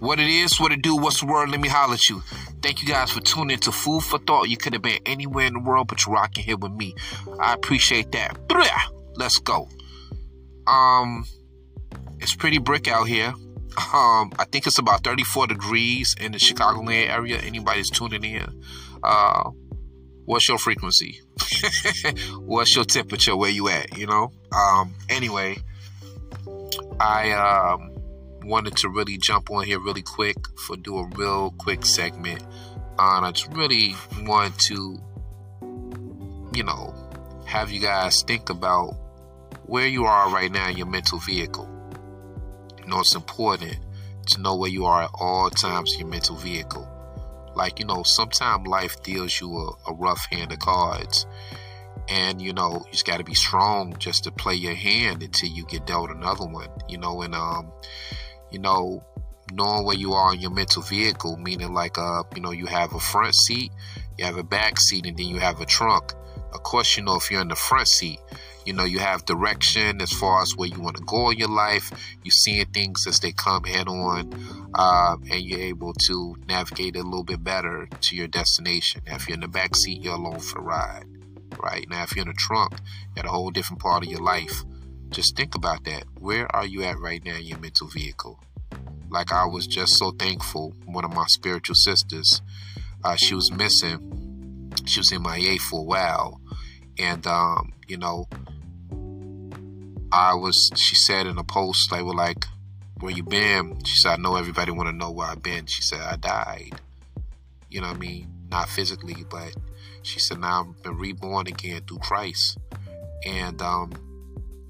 What it is, what it do, what's the word? Let me holler at you. Thank you guys for tuning into Food for Thought. You could have been anywhere in the world, but you're rocking here with me. I appreciate that. Let's go. Um, it's pretty brick out here. Um, I think it's about 34 degrees in the Chicagoland area. Anybody's tuning in, uh, what's your frequency? what's your temperature? Where you at? You know. Um, anyway, I um wanted to really jump on here really quick for do a real quick segment. And I just really want to, you know, have you guys think about where you are right now in your mental vehicle. You know, it's important to know where you are at all times in your mental vehicle. Like, you know, sometimes life deals you a, a rough hand of cards. And, you know, you just got to be strong just to play your hand until you get dealt another one. You know, and, um, you know, knowing where you are in your mental vehicle, meaning like, uh, you know, you have a front seat, you have a back seat, and then you have a trunk. Of course, you know, if you're in the front seat, you know, you have direction as far as where you want to go in your life. You're seeing things as they come head on, uh, and you're able to navigate a little bit better to your destination. Now, if you're in the back seat, you're alone for the ride, right? Now, if you're in the trunk, you're at a whole different part of your life. Just think about that. Where are you at right now in your mental vehicle? Like I was just so thankful. One of my spiritual sisters, uh, she was missing. She was MIA for a while, and um, you know, I was. She said in a post, they were like, "Where you been?" She said, "I know everybody want to know where I've been." She said, "I died." You know what I mean? Not physically, but she said, "Now I've been reborn again through Christ." And um,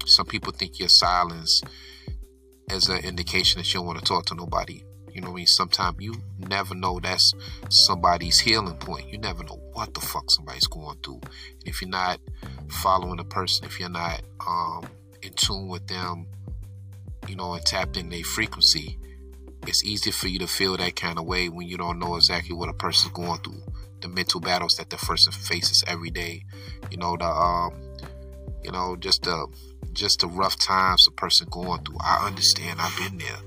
some people think your silence is an indication that you don't want to talk to nobody. You know what I mean? Sometimes you never know that's somebody's healing point. You never know what the fuck somebody's going through. And if you're not following a person, if you're not um, in tune with them, you know, and tapped in their frequency, it's easy for you to feel that kind of way when you don't know exactly what a person's going through. The mental battles that the person faces every day. You know, the um, you know, just the just the rough times a person going through. I understand. I've been there.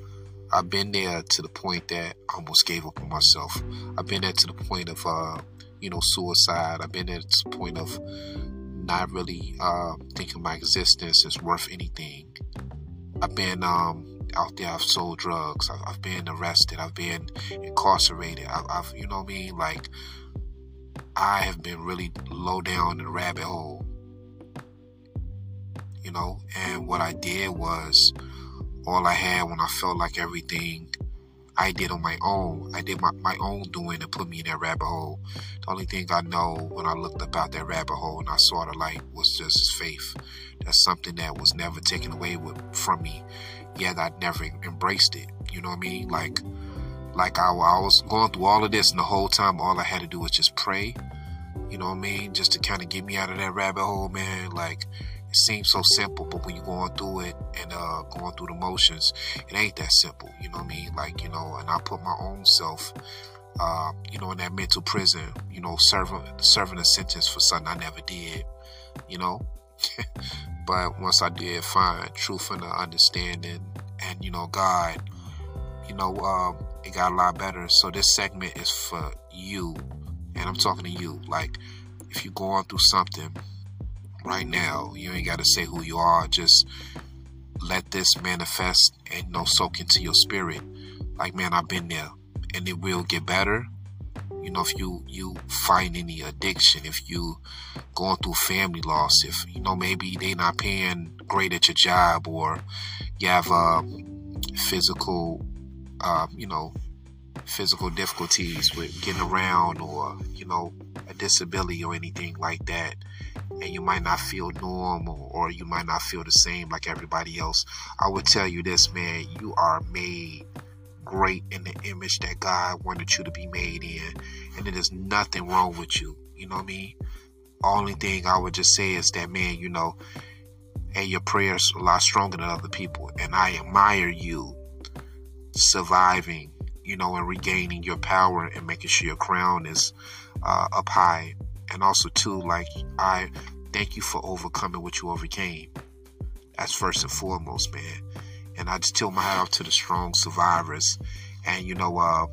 I've been there to the point that I almost gave up on myself. I've been there to the point of, uh, you know, suicide. I've been there to the point of not really uh, thinking my existence is worth anything. I've been um, out there. I've sold drugs. I've, I've been arrested. I've been incarcerated. I've, I've, you know what I mean? Like, I have been really low down in the rabbit hole you know. And what I did was all I had when I felt like everything I did on my own. I did my, my own doing to put me in that rabbit hole. The only thing I know when I looked about that rabbit hole and I saw the light was just faith. That's something that was never taken away with, from me. Yet I never embraced it. You know what I mean? Like, like I, I was going through all of this, and the whole time all I had to do was just pray. You know what I mean? Just to kind of get me out of that rabbit hole, man. Like, it seems so simple, but when you're going through it and uh, going through the motions, it ain't that simple. You know what I mean? Like, you know, and I put my own self, uh, you know, in that mental prison, you know, serving serving a sentence for something I never did, you know. but once I did find truth and understanding and, you know, God, you know, um, it got a lot better. So this segment is for you. And I'm talking to you. Like, if you're going through something right now. You ain't got to say who you are. Just let this manifest and you know soak into your spirit. Like man, I've been there, and it will get better. You know, if you you find any addiction, if you going through family loss, if you know maybe they not paying great at your job, or you have a physical, uh, you know, physical difficulties with getting around, or you know, a disability or anything like that and you might not feel normal or you might not feel the same like everybody else. I would tell you this, man, you are made great in the image that God wanted you to be made in, and there is nothing wrong with you. You know what I mean? Only thing I would just say is that, man, you know, and your prayers a lot stronger than other people, and I admire you surviving, you know, and regaining your power and making sure your crown is uh, up high and also too like i thank you for overcoming what you overcame that's first and foremost man and i just tell my hat off to the strong survivors and you know, uh,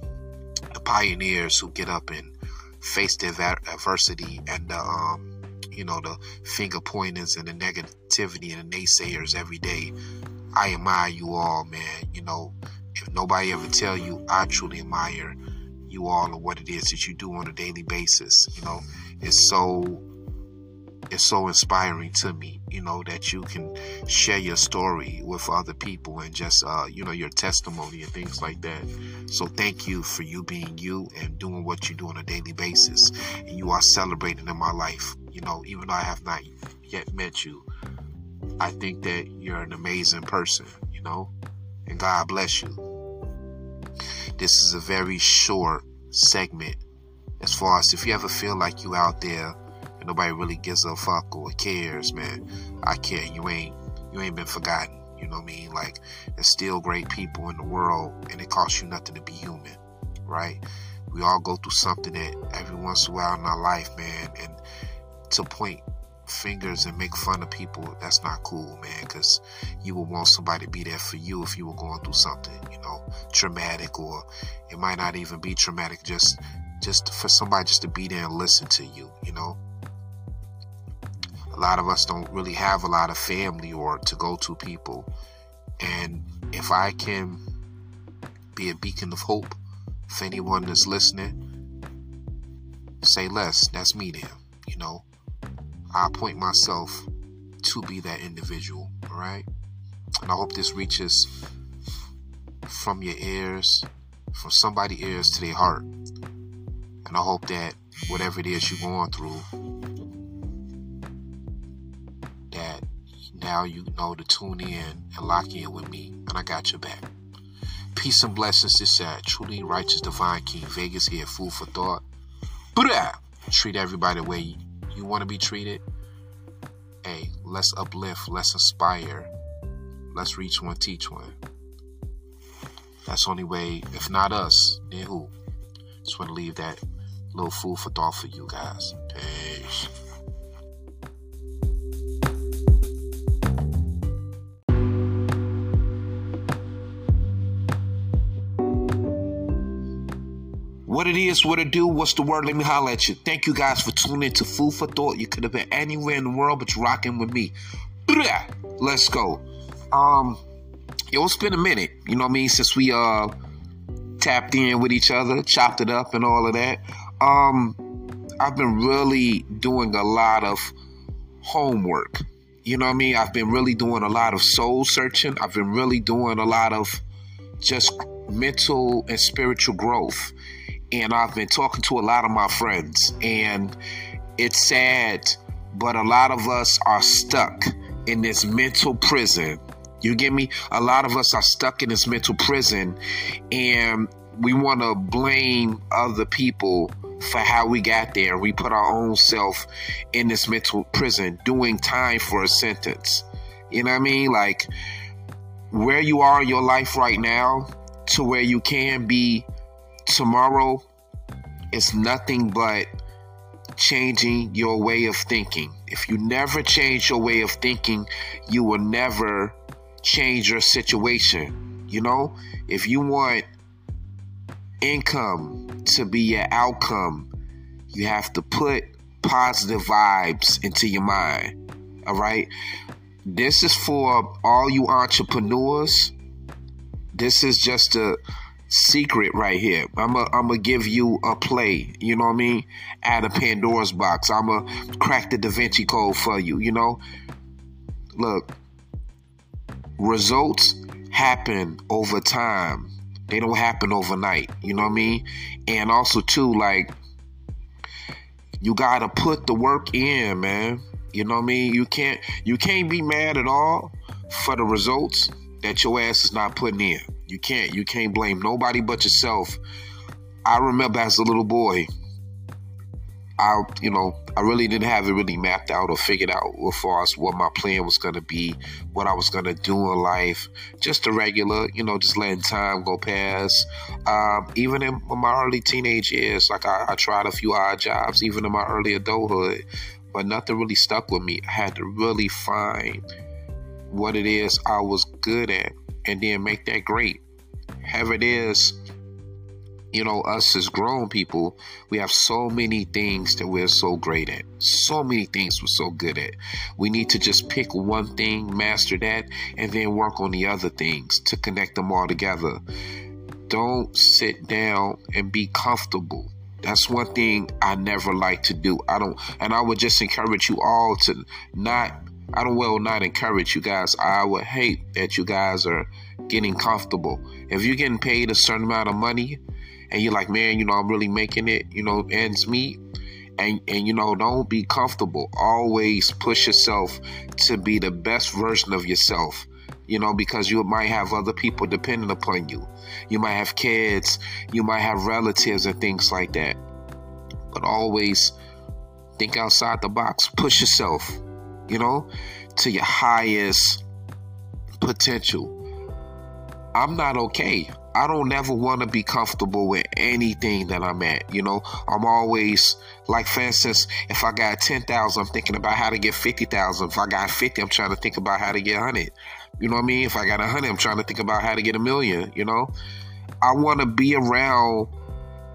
the pioneers who get up and face the adversity and the, um, you know, the finger pointers and the negativity and the naysayers every day. I admire you all, man. You know, nobody ever tell you, I truly admire you all and what it is that you do on a daily basis. You know, it's so it's so inspiring to me, you know, that you can share your story with other people and just, uh, you know, your testimony and things like that. So thank you for you being you and doing what you do on a daily basis. And you are celebrating in my life, you know, even though I have not yet met you. I think that you're an amazing person, you know, and God bless you. This is a very short segment as far as if you ever feel like you out there and nobody really gives a fuck or cares, man. I care. You ain't you ain't been forgotten. You know what I mean? Like there's still great people in the world and it costs you nothing to be human, right? We all go through something that every once in a while in our life, man, and to point fingers and make fun of people, that's not cool, man, because you would want somebody to be there for you if you were going through something, you know, traumatic, or it might not even be traumatic, just just for somebody just to be there and listen to you, you know a lot of us don't really have a lot of family or to go to people. And if I can be a beacon of hope for anyone that's listening, say less. That's me there. You know, I appoint myself to be that individual. All right. And I hope this reaches from your ears, from somebody's ears to their heart. And I hope that whatever it is you're going through, that now you know to tune in and lock in with me, and I got your back. Peace and blessings to sad, uh, truly righteous divine King Vegus here, food for thought. Buddha! Uh, treat everybody the way you, want to be treated. Hey, let's uplift, let's inspire, let's reach one, teach one. That's the only way, if not us, then who? Just want to leave that little food for thought for you guys. Peace. What it is, what it do, what's the word? Let me holler at you. Thank you guys for tuning in to Food for Thought. You could have been anywhere in the world, but you're rocking with me. Let's go. Um, it's been a minute, you know what I mean, since we uh tapped in with each other, chopped it up and all of that. Um, I've been really doing a lot of homework. You know what I mean? I've been really doing a lot of soul searching. I've been really doing a lot of just mental and spiritual growth and I've been talking to a lot of my friends, and it's sad, but a lot of us are stuck in this mental prison. You get me? A lot of us are stuck in this mental prison, and we want to blame other people for how we got there. We put our own self in this mental prison, doing time for a sentence. You know what I mean? Like where you are in your life right now to where you can be tomorrow is nothing but changing your way of thinking. If you never change your way of thinking, you will never change your situation. You know, if you want income to be your outcome, you have to put positive vibes into your mind. All right. This is for all you entrepreneurs. This is just a secret right here. I'm going I'm to give you a play, you know what I mean? Out of Pandora's box. I'm going to crack the Da Vinci Code for you, you know? Look, results happen over time. They don't happen overnight, you know what I mean? And also too like you got to put the work in, man. You know what I mean? You can't you can't be mad at all for the results that your ass is not putting in. You can't you can't blame nobody but yourself. I remember as a little boy, I you know I really didn't have it really mapped out or figured out as far as what my plan was gonna be, what I was gonna do in life. Just a regular, you know, just letting time go past. Um, even in my early teenage years, like I, I tried a few odd jobs, even in my early adulthood, but nothing really stuck with me. I had to really find what it is I was good at and then make that great. Have it is you know, us as grown people, we have so many things that we're so great at. So many things we're so good at. We need to just pick one thing, master that, and then work on the other things to connect them all together. Don't sit down and be comfortable. That's one thing I never like to do. I don't, and I would just encourage you all to not, I don't will not encourage you guys. I would hate that you guys are getting comfortable. If you're getting paid a certain amount of money, and you're like, man, you know, I'm really making it, you know, ends meet. And, and you know, don't be comfortable. Always push yourself to be the best version of yourself. You know, because you might have other people depending upon you. You might have kids, you might have relatives and things like that. But always think outside the box. Push yourself, you know, to your highest potential. I'm not okay. I don't ever want to be comfortable with anything that I'm at. You know, I'm always like, for instance, if I got 10,000, I'm thinking about how to get 50,000. If I got 50, I'm trying to think about how to get 100. You know what I mean? If I got a 100, I'm trying to think about how to get a million. You know, I want to be around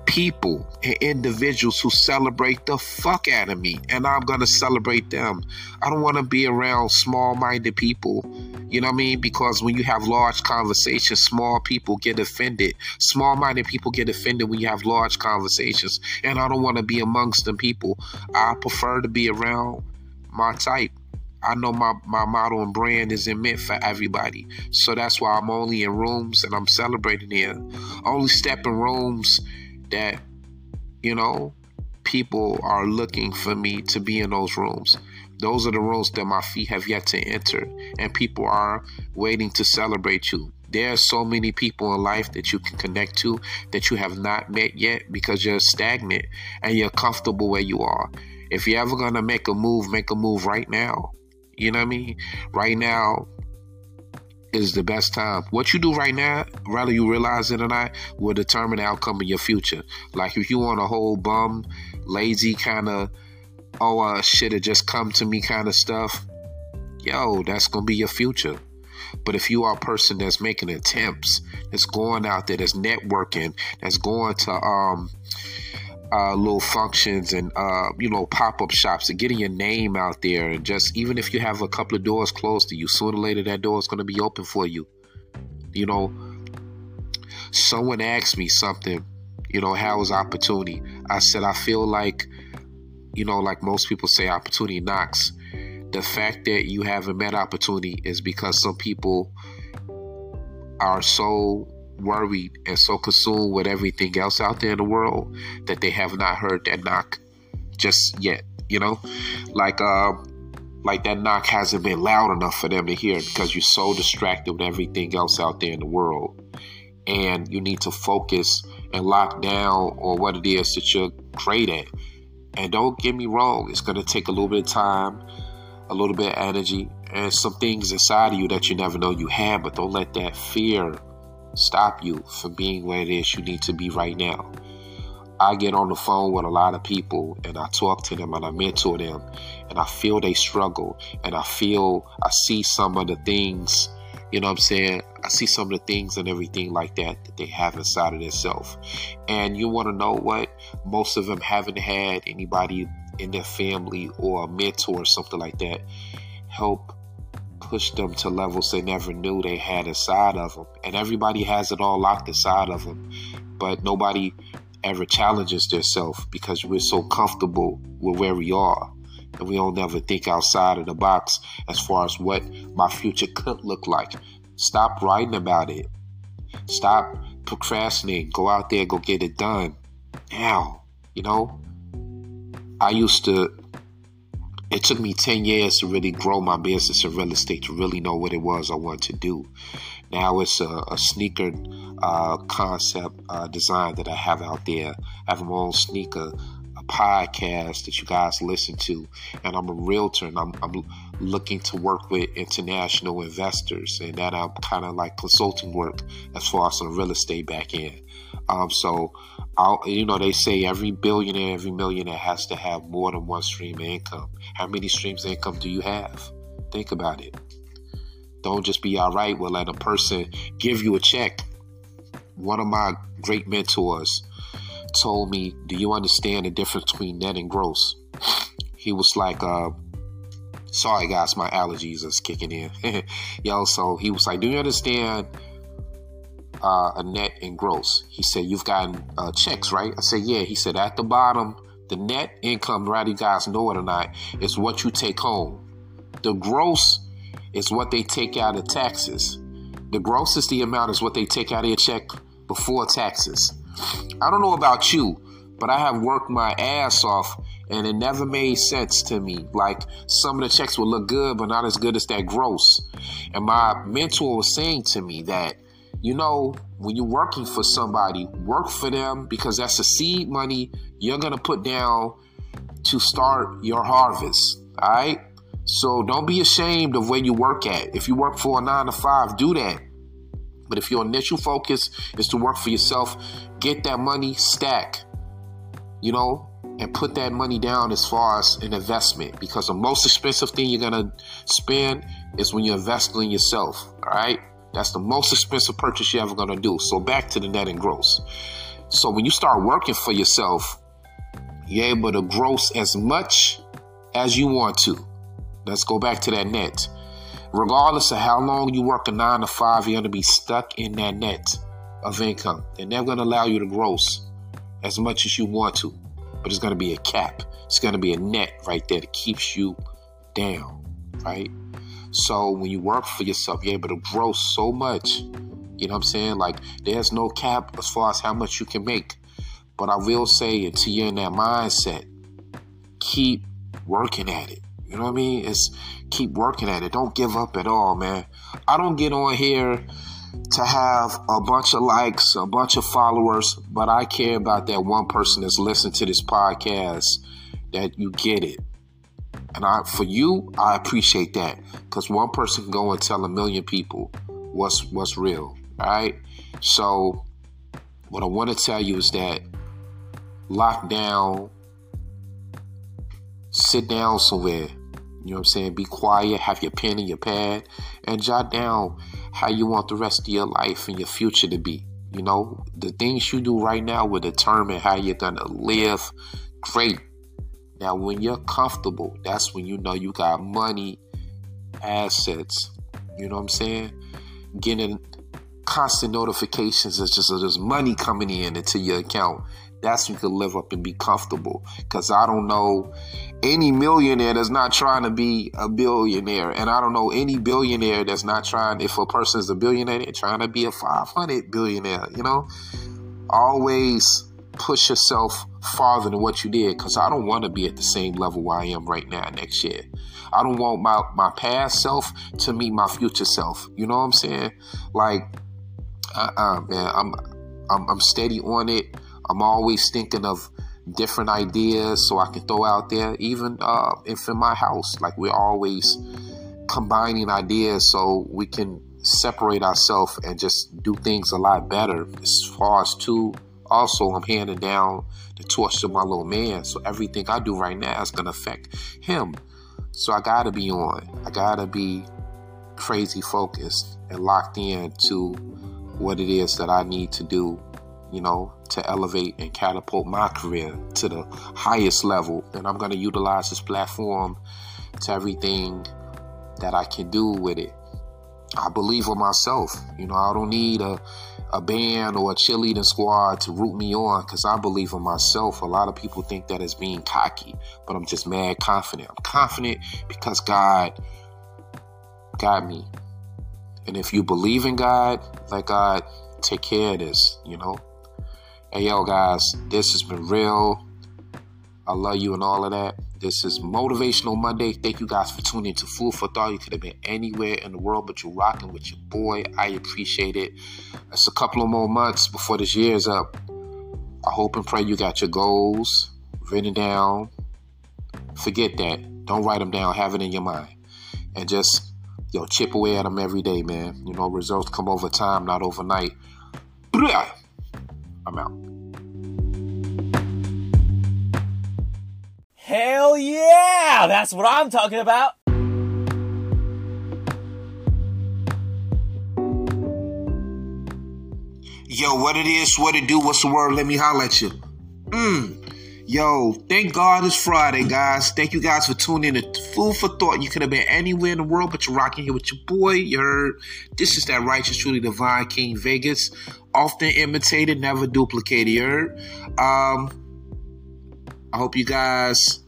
people and individuals who celebrate the fuck out of me, and I'm gonna celebrate them. I don't want to be around small-minded people. You know what I mean? Because when you have large conversations, small people get offended. Small-minded people get offended when you have large conversations, and I don't want to be amongst them people. I prefer to be around my type. I know my, my model and brand isn't meant for everybody. So that's why I'm only in rooms and I'm celebrating here. only step in rooms that, you know, people are looking for me to be in those rooms. Those are the rooms that my feet have yet to enter, and people are waiting to celebrate you. There are so many people in life that you can connect to that you have not met yet because you're stagnant and you're comfortable where you are. If you're ever going to make a move, make a move right now. You know what I mean? Right now, is the best time. What you do right now, whether you realize it or not, will determine the outcome of your future. Like if you want a whole bum, lazy kind of, oh uh, shit, it just come to me kind of stuff, yo, that's gonna be your future. But if you are a person that's making attempts, that's going out there, that's networking, that's going to um uh, little functions and uh, you know pop-up shops and getting your name out there and just even if you have a couple of doors closed to you sooner or later that door is going to be open for you. You know someone asked me something you know how was opportunity? I said i feel like you know like most people say opportunity knocks. The fact that you haven't met opportunity is because some people are so worried and so consumed with everything else out there in the world that they have not heard that knock just yet. You know, like uh, like that knock hasn't been loud enough for them to hear because you're so distracted with everything else out there in the world, and you need to focus and lock down on what it is that you're great at. And don't get me wrong, it's going to take a little bit of time, a little bit of energy, and some things inside of you that you never know you have. But don't let that fear stop you from being where it is you need to be right now. I get on the phone with a lot of people and I talk to them and I mentor them and I feel they struggle and I feel I see some of the things, you know what I'm saying? I see some of the things and everything like that that they have inside of themselves. And you want to know what? Most of them haven't had anybody in their family or a mentor or something like that help push them to levels they never knew they had inside of them. And everybody has it all locked inside of them, but nobody ever challenges themselves because we're so comfortable with where we are. And we don't ever think outside of the box as far as what my future could look like. Stop writing about it. Stop procrastinating. Go out there, go get it done. Now, you know, I used to it took me 10 years to really grow my business in real estate to really know what it was I wanted to do. Now it's a, a sneaker uh, concept uh, design that I have out there. I have my own sneaker podcast that you guys listen to, and I'm a realtor and I'm, I'm looking to work with international investors, and that I'm kind of like consulting work as far as the real estate back end. Um, so, I'll, you know, they say every billionaire, every millionaire has to have more than one stream of income. How many streams of income do you have? Think about it. Don't just be all right with letting a person give you a check one of my great mentors told me, Do you understand the difference between net and gross? He was like, uh, Sorry, guys, my allergies is kicking in. Yo, so he was like, Do you understand uh, a net and gross? He said, You've gotten uh, checks, right? I said, Yeah. He said, At the bottom, the net income, whether you guys know it or not, is what you take home. The gross is what they take out of taxes. The gross is the amount is what they take out of your check before taxes. I don't know about you, but I have worked my ass off and it never made sense to me. Like some of the checks would look good, but not as good as that gross. And my mentor was saying to me that, you know, when you're working for somebody, work for them because that's the seed money you're to put down to start your harvest. All right. So don't be ashamed of where you work at. If you work for a nine to five, do that. But if your initial focus is to work for yourself, get that money, stack, you know, and put that money down as far as an investment because the most expensive thing you're going to spend is when you're investing in yourself. All right. That's the most expensive purchase you're ever going to do. So back to the net and gross. So when you start working for yourself, you're able to gross as much as you want to. Let's go back to that net. Regardless of how long you work a nine to five, you're going to be stuck in that net of income. They're never going to allow you to gross as much as you want to, but it's going to be a cap. It's going to be a net right there that keeps you down, right? So when you work for yourself, you're able to grow so much. You know what I'm saying? Like there's no cap as far as how much you can make. But I will say until you're in that mindset, keep working at it. You know what I mean? It's keep working at it. Don't give up at all, man. I don't get on here to have a bunch of likes, a bunch of followers, but I care about that one person that's listening to this podcast that you get it. And I, for you, I appreciate that because one person can go and tell a million people what's what's real. All right. So, what I want to tell you is that lock down, sit down somewhere. You know what I'm saying? Be quiet, have your pen and your pad, and jot down how you want the rest of your life and your future to be. You know, the things you do right now will determine how you're going to live great. Now, when you're comfortable, that's when you know you got money, assets. You know what I'm saying? Getting constant notifications is just there's money coming in into your account that's you can live up and be comfortable. Because I don't know any millionaire that's not trying to be a billionaire. And I don't know any billionaire that's not trying, if a person is a billionaire, trying to be a 500 billionaire, you know? Always push yourself farther than what you did because I don't want to be at the same level where I am right now next year. I don't want my, my past self to meet my future self. You know what I'm saying? Like, uh-uh, man, I'm, I'm, I'm steady on it. I'm always thinking of different ideas so I can throw out there. Even uh, if in my house, like we're always combining ideas so we can separate ourselves and just do things a lot better. As far as too, also I'm handing down the torch to my little man. So everything I do right now is gonna affect him. So I gotta be on. I gotta be crazy focused and locked in to what it is that I need to do you know, to elevate and catapult my career to the highest level. And I'm going to utilize this platform to everything that I can do with it. I believe in myself. You know, I don't need a, a band or a cheerleading squad to root me on because I believe in myself. A lot of people think that is being cocky, but I'm just mad confident. I'm confident because God got me. And if you believe in God, let God take care of this, you know. Hey, yo, guys, this has been real. I love you and all of that. This is Motivational Monday. Thank you guys for tuning in to Food for Thought. You could have been anywhere in the world, but you're rocking with your boy. I appreciate it. It's a couple of more months before this year is up. I hope and pray you got your goals written down. Forget that. Don't write them down. Have it in your mind. And just, yo, chip away at them every day, man. You know, results come over time, not overnight. I'm out. Hell yeah! That's what I'm talking about! Yo, what it is, what it do, what's the word? Let me holler at you. Mmm. Yo, thank God it's Friday, guys. Thank you guys for tuning in to Food for Thought. You could have been anywhere in the world, but you're rocking here with your boy. You heard this is that righteous, truly divine King Vegus. Often imitated, never duplicated. You heard? Um, I hope you guys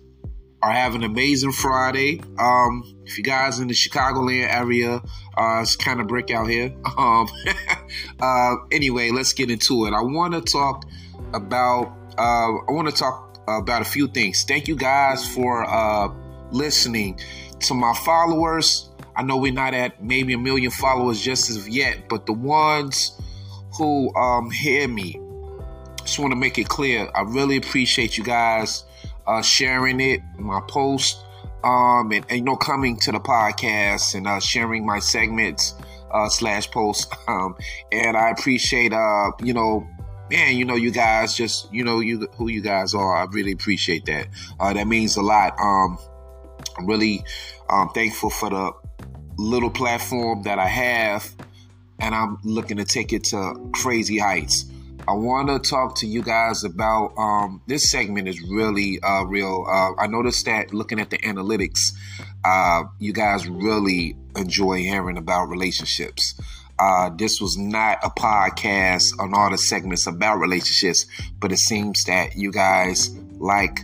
are having an amazing Friday. Um, if you guys in the Chicagoland area, uh, it's kind of brick out here. Um, uh, anyway, let's get into it. I want to talk about. Uh, I want to talk about a few things. Thank you guys for uh, listening to my followers. I know we're not at maybe a million followers just as yet, but the ones who um, hear me, just want to make it clear. I really appreciate you guys uh, sharing it, my post, um, and, and, you know coming to the podcast and uh, sharing my segments uh, slash posts. Um, and I appreciate uh, you know man, you know, you guys just, you know, you who you guys are. I really appreciate that. Uh, that means a lot. Um, I'm really um, thankful for the little platform that I have, and I'm looking to take it to crazy heights. I want to talk to you guys about um, this segment is really uh, real. Uh, I noticed that looking at the analytics, uh, you guys really enjoy hearing about relationships. Uh, this was not a podcast on all the segments about relationships, but it seems that you guys like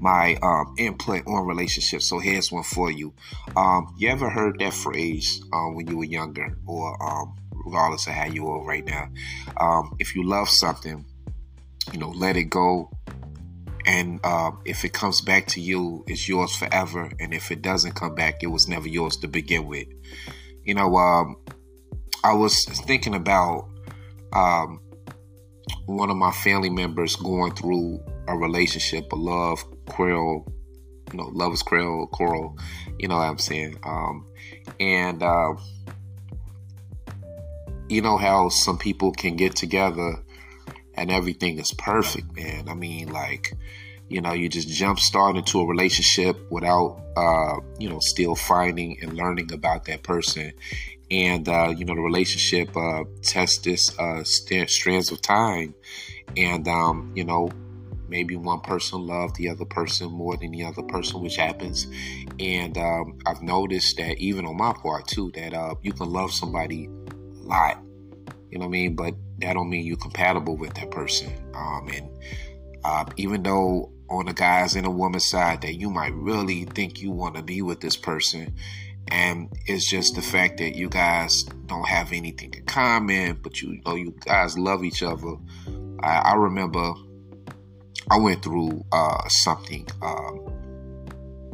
my um, input on relationships. So here's one for you. Um, you ever heard that phrase um, when you were younger, or um, regardless of how you are right now? Um, if you love something, you know, let it go. And uh, if it comes back to you, it's yours forever. And if it doesn't come back, it was never yours to begin with. You know, um, I was thinking about um, one of my family members going through a relationship, a love quarrel, you know, love is quarrel, quarrel, you know what I'm saying? Um, and, uh, you know how some people can get together and everything is perfect, man. I mean, like, you know, you just jump start into a relationship without, uh, you know, still finding and learning about that person and uh, you know the relationship uh, tests this uh, st- strands of time, and um, you know maybe one person loved the other person more than the other person, which happens. And um, I've noticed that even on my part too, that uh, you can love somebody lot, you know what I mean, but that don't mean you're compatible with that person. Um, and uh, even though on the guys and the woman's side that you might really think you want to be with this person and it's just the fact that you guys don't have anything in common, but you, know you guys love each other. I, I remember I went through uh, something um,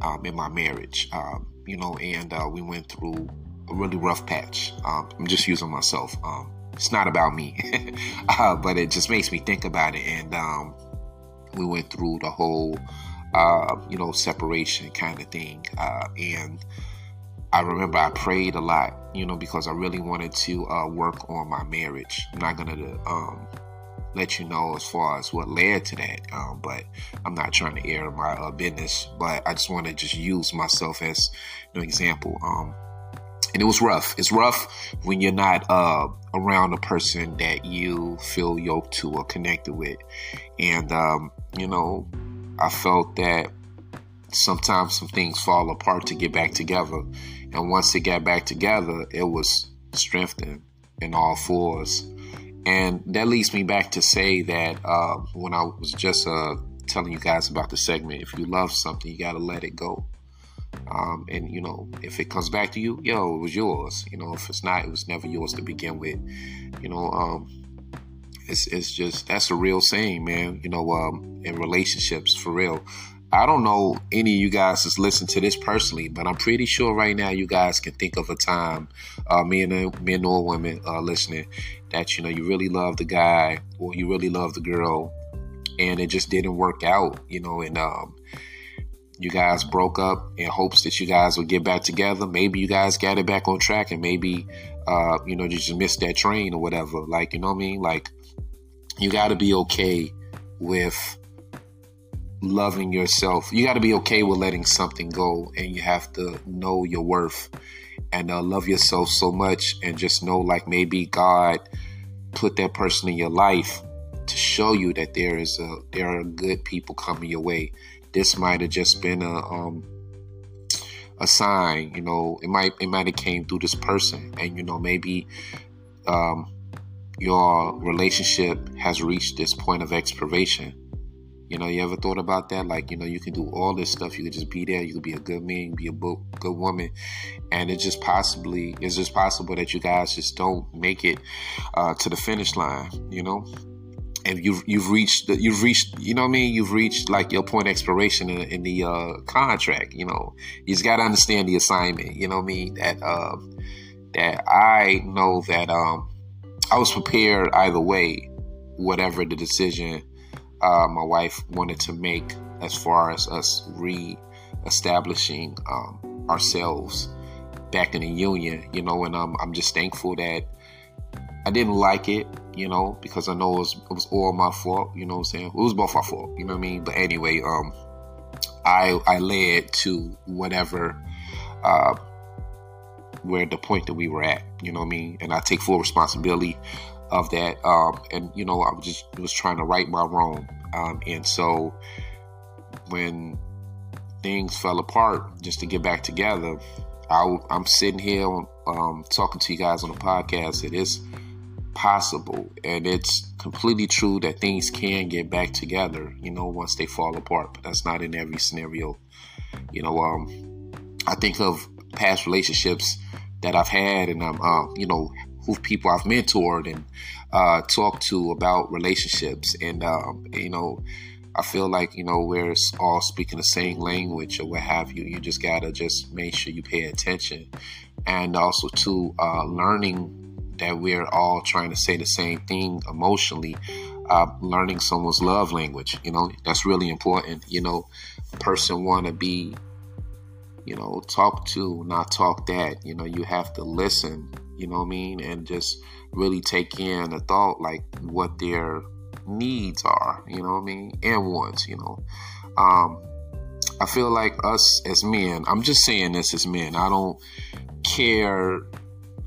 um, in my marriage, um, you know, and uh, we went through a really rough patch. Um, I'm just using myself. Um, it's not about me, uh, but it just makes me think about it. And um, we went through the whole, uh, you know, separation kind of thing, uh, and I remember I prayed a lot, you know, because I really wanted to uh, work on my marriage. I'm not gonna um, let you know as far as what led to that, um, but I'm not trying to air my uh, business. But I just want to just use myself as an example. Um, and it was rough. It's rough when you're not uh, around a person that you feel yoked to or connected with. And um, you know, I felt that sometimes some things fall apart to get back together and once it got back together, it was strengthened in all fours. And that leads me back to say that uh, when I was just uh, telling you guys about the segment, if you love something, you got to let it go. Um, and you know, if it comes back to you, yo, it was yours. You know, if it's not, it was never yours to begin with. You know, um, it's it's just that's a real saying, man. You know, um, in relationships, for real. I don't know any of you guys that's listened to this personally, but I'm pretty sure right now you guys can think of a time, uh, men, and men or women uh, listening, that you know you really love the guy or you really love the girl, and it just didn't work out, you know, and um, you guys broke up in hopes that you guys would get back together. Maybe you guys got it back on track, and maybe uh, you know you just missed that train or whatever. Like you know what I mean? Like you got to be okay with loving yourself. You got to be okay with letting something go, and you have to know your worth and uh, love yourself so much, and just know like maybe God put that person in your life to show you that there is a there are good people coming your way. This might have just been a um a sign, you know, it might it might have came through this person and you know maybe um your relationship has reached this point of expiration you know, you ever thought about that? Like, you know, you can do all this stuff. You could just be there. You could be a good man, be a good woman, and it's just possibly it's just possible that you guys just don't make it uh, to the finish line. You know, and you've you've reached the, you've reached you know what I mean. You've reached like your point expiration in, in the uh, contract. You know, you just got to understand the assignment. You know what I mean? That uh, that I know that um, I was prepared either way, whatever the decision uh, my wife wanted to make as far as us re-establishing um, ourselves back in the union, you know, and um, I'm just thankful that I didn't like it, you know, because I know it was, it was all my fault, you know what I'm saying? It was both our fault, you know what I mean? But anyway, um, I I led to whatever uh, where the point that we were at, you know what I mean? And I take full responsibility of that. Um, and you know, I was just was trying to right my wrong. Um, and so when things fell apart, just to get back together, I, am sitting here um, talking to you guys on the podcast. It is possible, and it's completely true that things can get back together. You know, once they fall apart, but that's not in every scenario. You know, um, I think of past relationships that I've had, and I'm, uh, you know, who people I've mentored and uh, talked to about relationships. And, um, you know, I feel like, you know, we're all speaking the same language or what have you. You just got to just make sure you pay attention. And also, to uh, learning that we're all trying to say the same thing emotionally. Uh, learning someone's love language, you know, that's really important. You know, a person want to be you know, talk to, not talk that. You know, you have to listen you know what I mean? And just really take in a thought, like what their needs are, you know what I mean? And wants, you know. Um, I feel like us as men, I'm just saying this as men, I don't care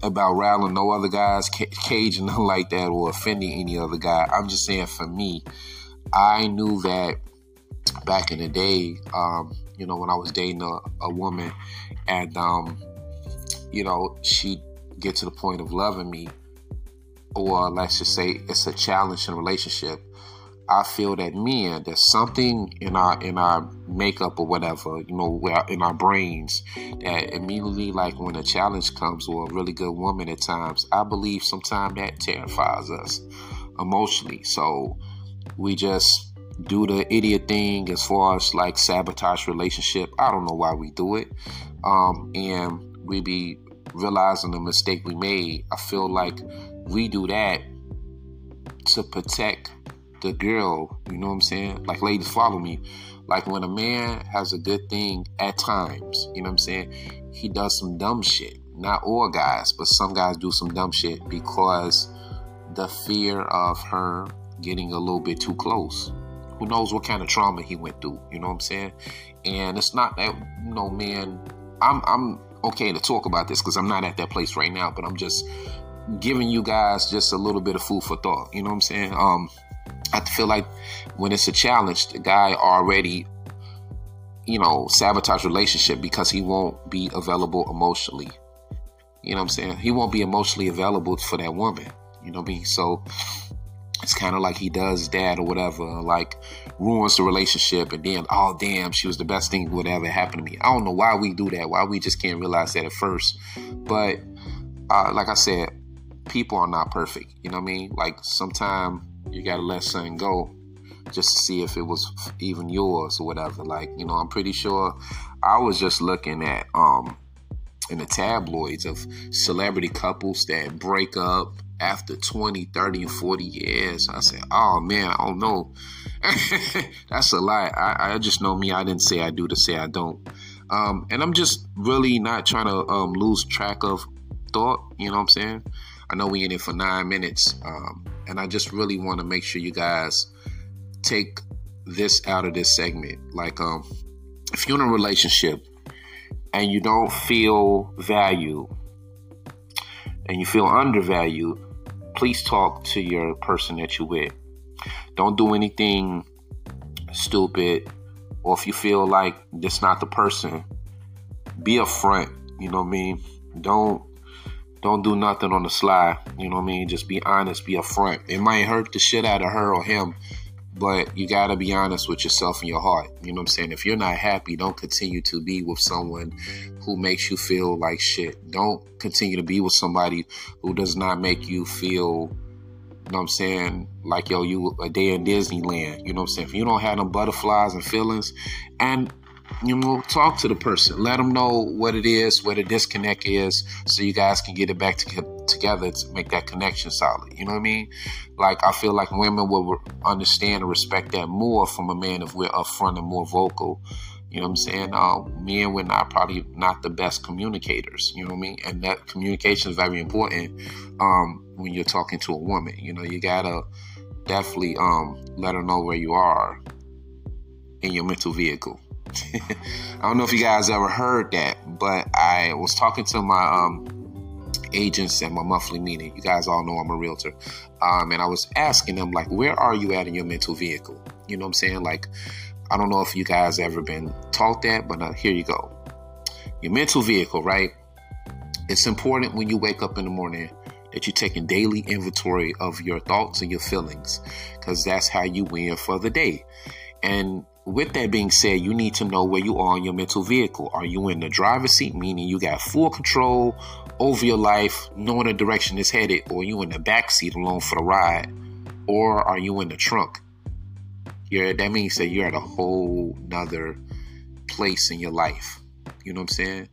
about rattling no other guys, caging nothing like that, or offending any other guy. I'm just saying for me, I knew that back in the day, um, you know, when I was dating a, a woman, and um, you know, she get to the point of loving me, or let's just say it's a challenge challenging relationship, I feel that men, there's something in our in our makeup or whatever, you know, in our brains that immediately, like when a challenge comes or a really good woman at times, I believe sometimes that terrifies us emotionally. So we just do the idiot thing as far as like sabotage relationship. I don't know why we do it, um, and we be realizing the mistake we made. I feel like we do that to protect the girl. You know what I'm saying? Like, ladies, follow me. Like, when a man has a good thing at times, you know what I'm saying? He does some dumb shit. Not all guys, but some guys do some dumb shit because the fear of her getting a little bit too close. Who knows what kind of trauma he went through? You know what I'm saying? And it's not that you know, man. I'm I'm okay to talk about this because I'm not at that place right now, but I'm just giving you guys just a little bit of food for thought. You know what I'm saying? Um, I feel like when it's a challenge, the guy already, you know, sabotage relationship because he won't be available emotionally. You know what I'm saying? He won't be emotionally available for that woman. You know what I mean? So it's kind of like he does that or whatever, like ruins the relationship, and then oh damn, she was the best thing would ever happen to me. I don't know why we do that, why we just can't realize that at first. But uh, like I said, people are not perfect. You know what I mean? Like sometimes you gotta let something go just to see if it was even yours or whatever. Like you know, I'm pretty sure I was just looking at um in the tabloids of celebrity couples that break up after 20, 30, and 40 years. I said, oh man, I don't know. That's a lie. I, I, just know me. I didn't say I do to say I don't. Um, and I'm just really not trying to um, lose track of thought. You know what I'm saying? I know we in it for nine minutes. Um, and I just really want to make sure you guys take this out of this segment. Like, um, if you're in a relationship and you don't feel valued and you feel undervalued, please talk to your person that you're with. Don't do anything stupid, or if you feel like this not the person, be upfront. You know what I mean? Don't don't do nothing on the sly. You know what I mean? Just be honest, be upfront. It might hurt the shit out of her or him, but you gotta be honest with yourself and your heart. You know what I'm saying? If you're not happy, don't continue to be with someone who makes you feel like shit. Don't continue to be with somebody who does not make you feel you know what I'm saying? Like, yo, you a day in Disneyland. You know what I'm saying? If you don't have them butterflies and feelings, and you know, talk to the person. Let them know what it is, what the disconnect is, so you guys can get it back to, together to make that connection solid. You know what I mean? Like, I feel like women will understand and respect that more from a man if we're upfront and more vocal. You know what I'm saying? Um, men, we're not probably not the best communicators. You know what I mean? And that communication is very important um, when you're talking to a woman. You know, you gotta definitely um, let her know where you are in your mental vehicle. I don't know if you guys ever heard that, but I was talking to my um, agents at my monthly meeting. You guys all know I'm a realtor. Um, and I was asking them, like, where are you at in your mental vehicle? You know what I'm saying? Like, I don't know if you guys ever been taught that, but uh, here you go. Your mental vehicle, right? It's important when you wake up in the morning that you're taking daily inventory of your thoughts and your feelings because that's how you win for the day. And with that being said, you need to know where you are in your mental vehicle. Are you in the driver's seat, meaning you got full control over your life, knowing the direction it's headed, or you in the back seat alone for the ride, or are you in the trunk? You're, that means that you're at a whole nother place in your life. You know what I'm saying?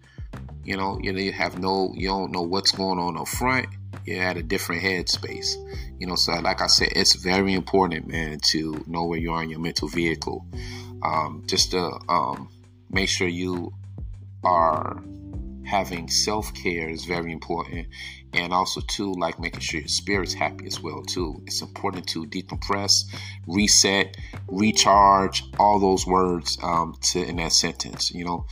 You know, you have no, you don't know what's going on up front. You're at a different headspace. You know, so like I said, it's very important, man, to know where you are in your mental vehicle. Um, just to um, make sure you are having self-care is very important. And also too like making sure your spirit's happy as well too. It's important to decompress reset recharge all those words um, to in that sentence you know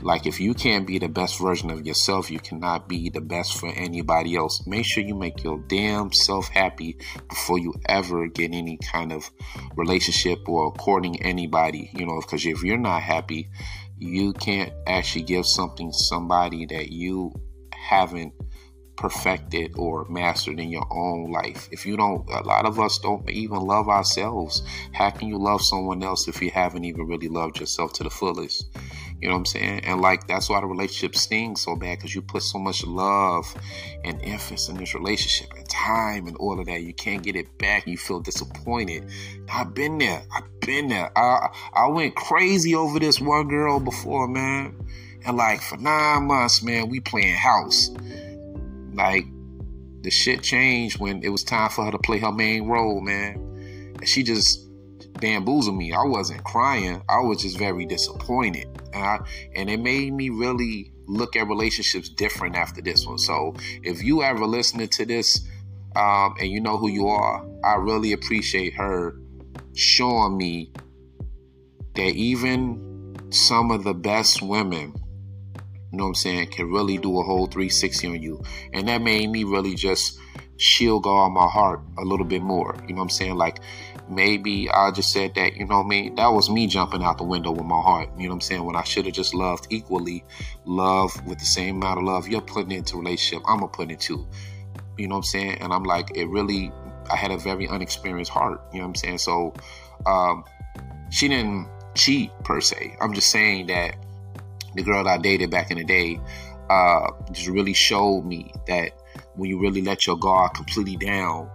like if you can't be the best version of yourself, you cannot be the best for anybody else. Make sure you make your damn self happy before you ever get any kind of relationship or courting anybody, you know, because if you're not happy, you can't actually give something somebody that you haven't perfected or mastered in your own life. If you don't, a lot of us don't even love ourselves. How can you love someone else if you haven't even really loved yourself to the fullest? You know what I'm saying? And like that's why the relationship stings so bad because you put so much love and emphasis in this relationship and time and all of that. You can't get it back. You feel disappointed. I've been there. I've been there. I I went crazy over this one girl before, man. And like for nine months, man, we playing house. Like the shit changed when it was time for her to play her main role, man. And she just bamboozled me. I wasn't crying. I was just very disappointed and, I, and it made me really look at relationships different after this one. So if you ever listening to this um, and you know who you are, I really appreciate her showing me that even some of the best women, you know what I'm saying, can really do a whole 360 on you. And that made me really just shield guard my heart a little bit more. You know what I'm saying? Like maybe I just said that, you know what I mean? That was me jumping out the window with my heart. You know what I'm saying? When I should have just loved equally, love with the same amount of love you're putting into relationship, I'm gonna put into. You know what I'm saying? And I'm like, it really I had a very unexperienced heart. You know what I'm saying? So um, she didn't cheat per se. I'm just saying that the girl that I dated back in the day uh, just really showed me that when you really let your guard completely down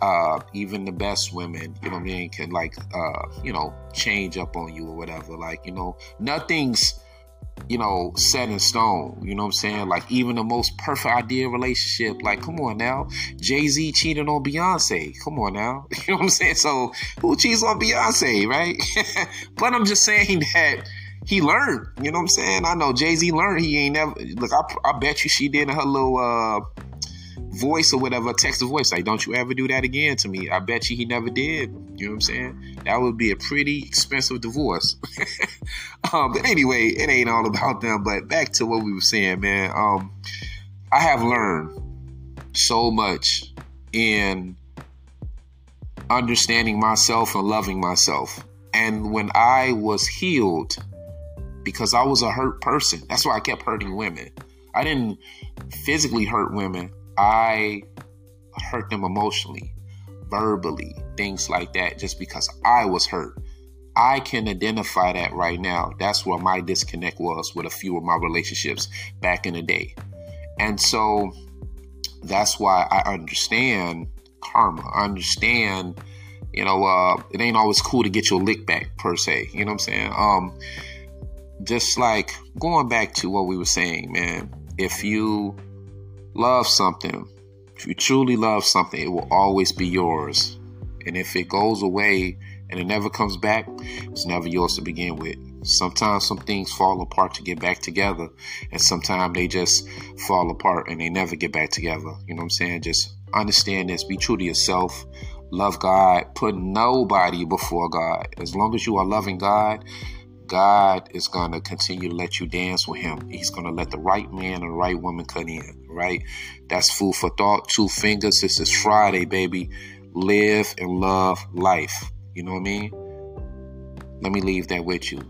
uh, even the best women, you know what I mean, can like, uh, you know, change up on you or whatever. Like, you know, nothing's, you know, set in stone. You know what I'm saying? Like, even the most perfect ideal relationship, like, come on now. Jay Z cheated on Beyonce. Come on now. You know what I'm saying? So, who cheats on Beyonce, right? but I'm just saying that he learned. You know what I'm saying? I know Jay Z learned. He ain't never look. I, I bet you she did in her little uh, voice or whatever, text a voice. Like, don't you ever do that again to me. I bet you he never did. You know what I'm saying? That would be a pretty expensive divorce. um, but anyway, it ain't all about them. But back to what we were saying, man. Um, I have learned so much in understanding myself and loving myself. And when I was healed, because I was a hurt person, that's why I kept hurting women. I didn't physically hurt women, I hurt them emotionally, verbally, things like that, just because I was hurt. I can identify that right now. That's where my disconnect was with a few of my relationships back in the day. And so that's why I understand karma. I understand, you know, uh, it ain't always cool to get your lick back per se. You know what I'm saying? Um, just like going back to what we were saying, man. If you love something, if you truly love something, it will always be yours. And if it goes away and it never comes back, it's never yours to begin with. Sometimes some things fall apart to get back together, and sometimes they just fall apart and they never get back together. You know what I'm saying? Just understand this, be true to yourself, love God, put nobody before God. As long as you are loving God, God is going to continue to let you dance with Him. He's going to let the right man and the right woman come in, right? That's food for thought. Two fingers. This is Friday, baby. Live and love life. You know what I mean? Let me leave that with you.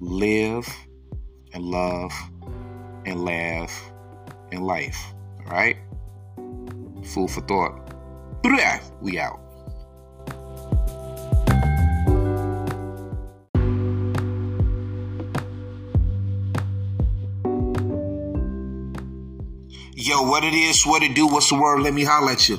Live and love and laugh and life. All right? Food for thought. We out. Yo, what it is, what it do, what's the word? Let me holler at you.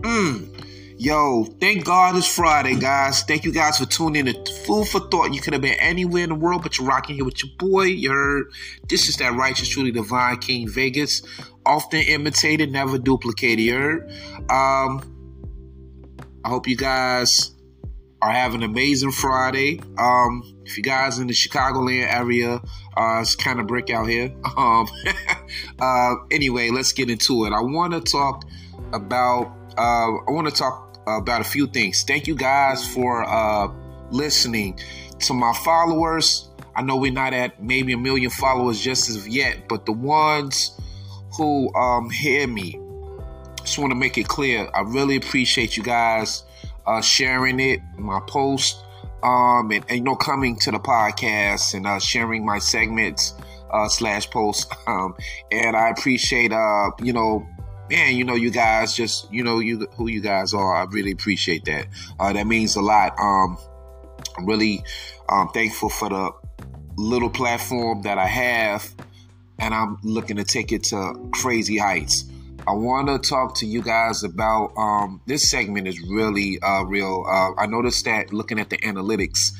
Mmm. Yo, thank God it's Friday, guys. Thank you guys for tuning in to Food for Thought. You could have been anywhere in the world, but you're rocking here with your boy. You heard? This is that righteous, truly divine King Vegus. Often imitated, never duplicated. You heard? Um, I hope you guys are having an amazing Friday. Um, if you guys in the Chicagoland area, uh, it's kind of brick out here. Um, uh, anyway, let's get into it. I want to talk about. Uh, I want to talk about a few things. Thank you guys for uh, listening to my followers. I know we're not at maybe a million followers just as yet, but the ones who um, hear me, just want to make it clear. I really appreciate you guys uh, sharing it, my post, um, and, and, you know coming to the podcast and uh, sharing my segments uh, slash posts. Um, and I appreciate uh, you know man, you know, you guys just, you know, you who you guys are. I really appreciate that. Uh, that means a lot. Um, I'm really um, thankful for the little platform that I have, and I'm looking to take it to crazy heights. I want to talk to you guys about um, this segment is really uh, real. Uh, I noticed that looking at the analytics,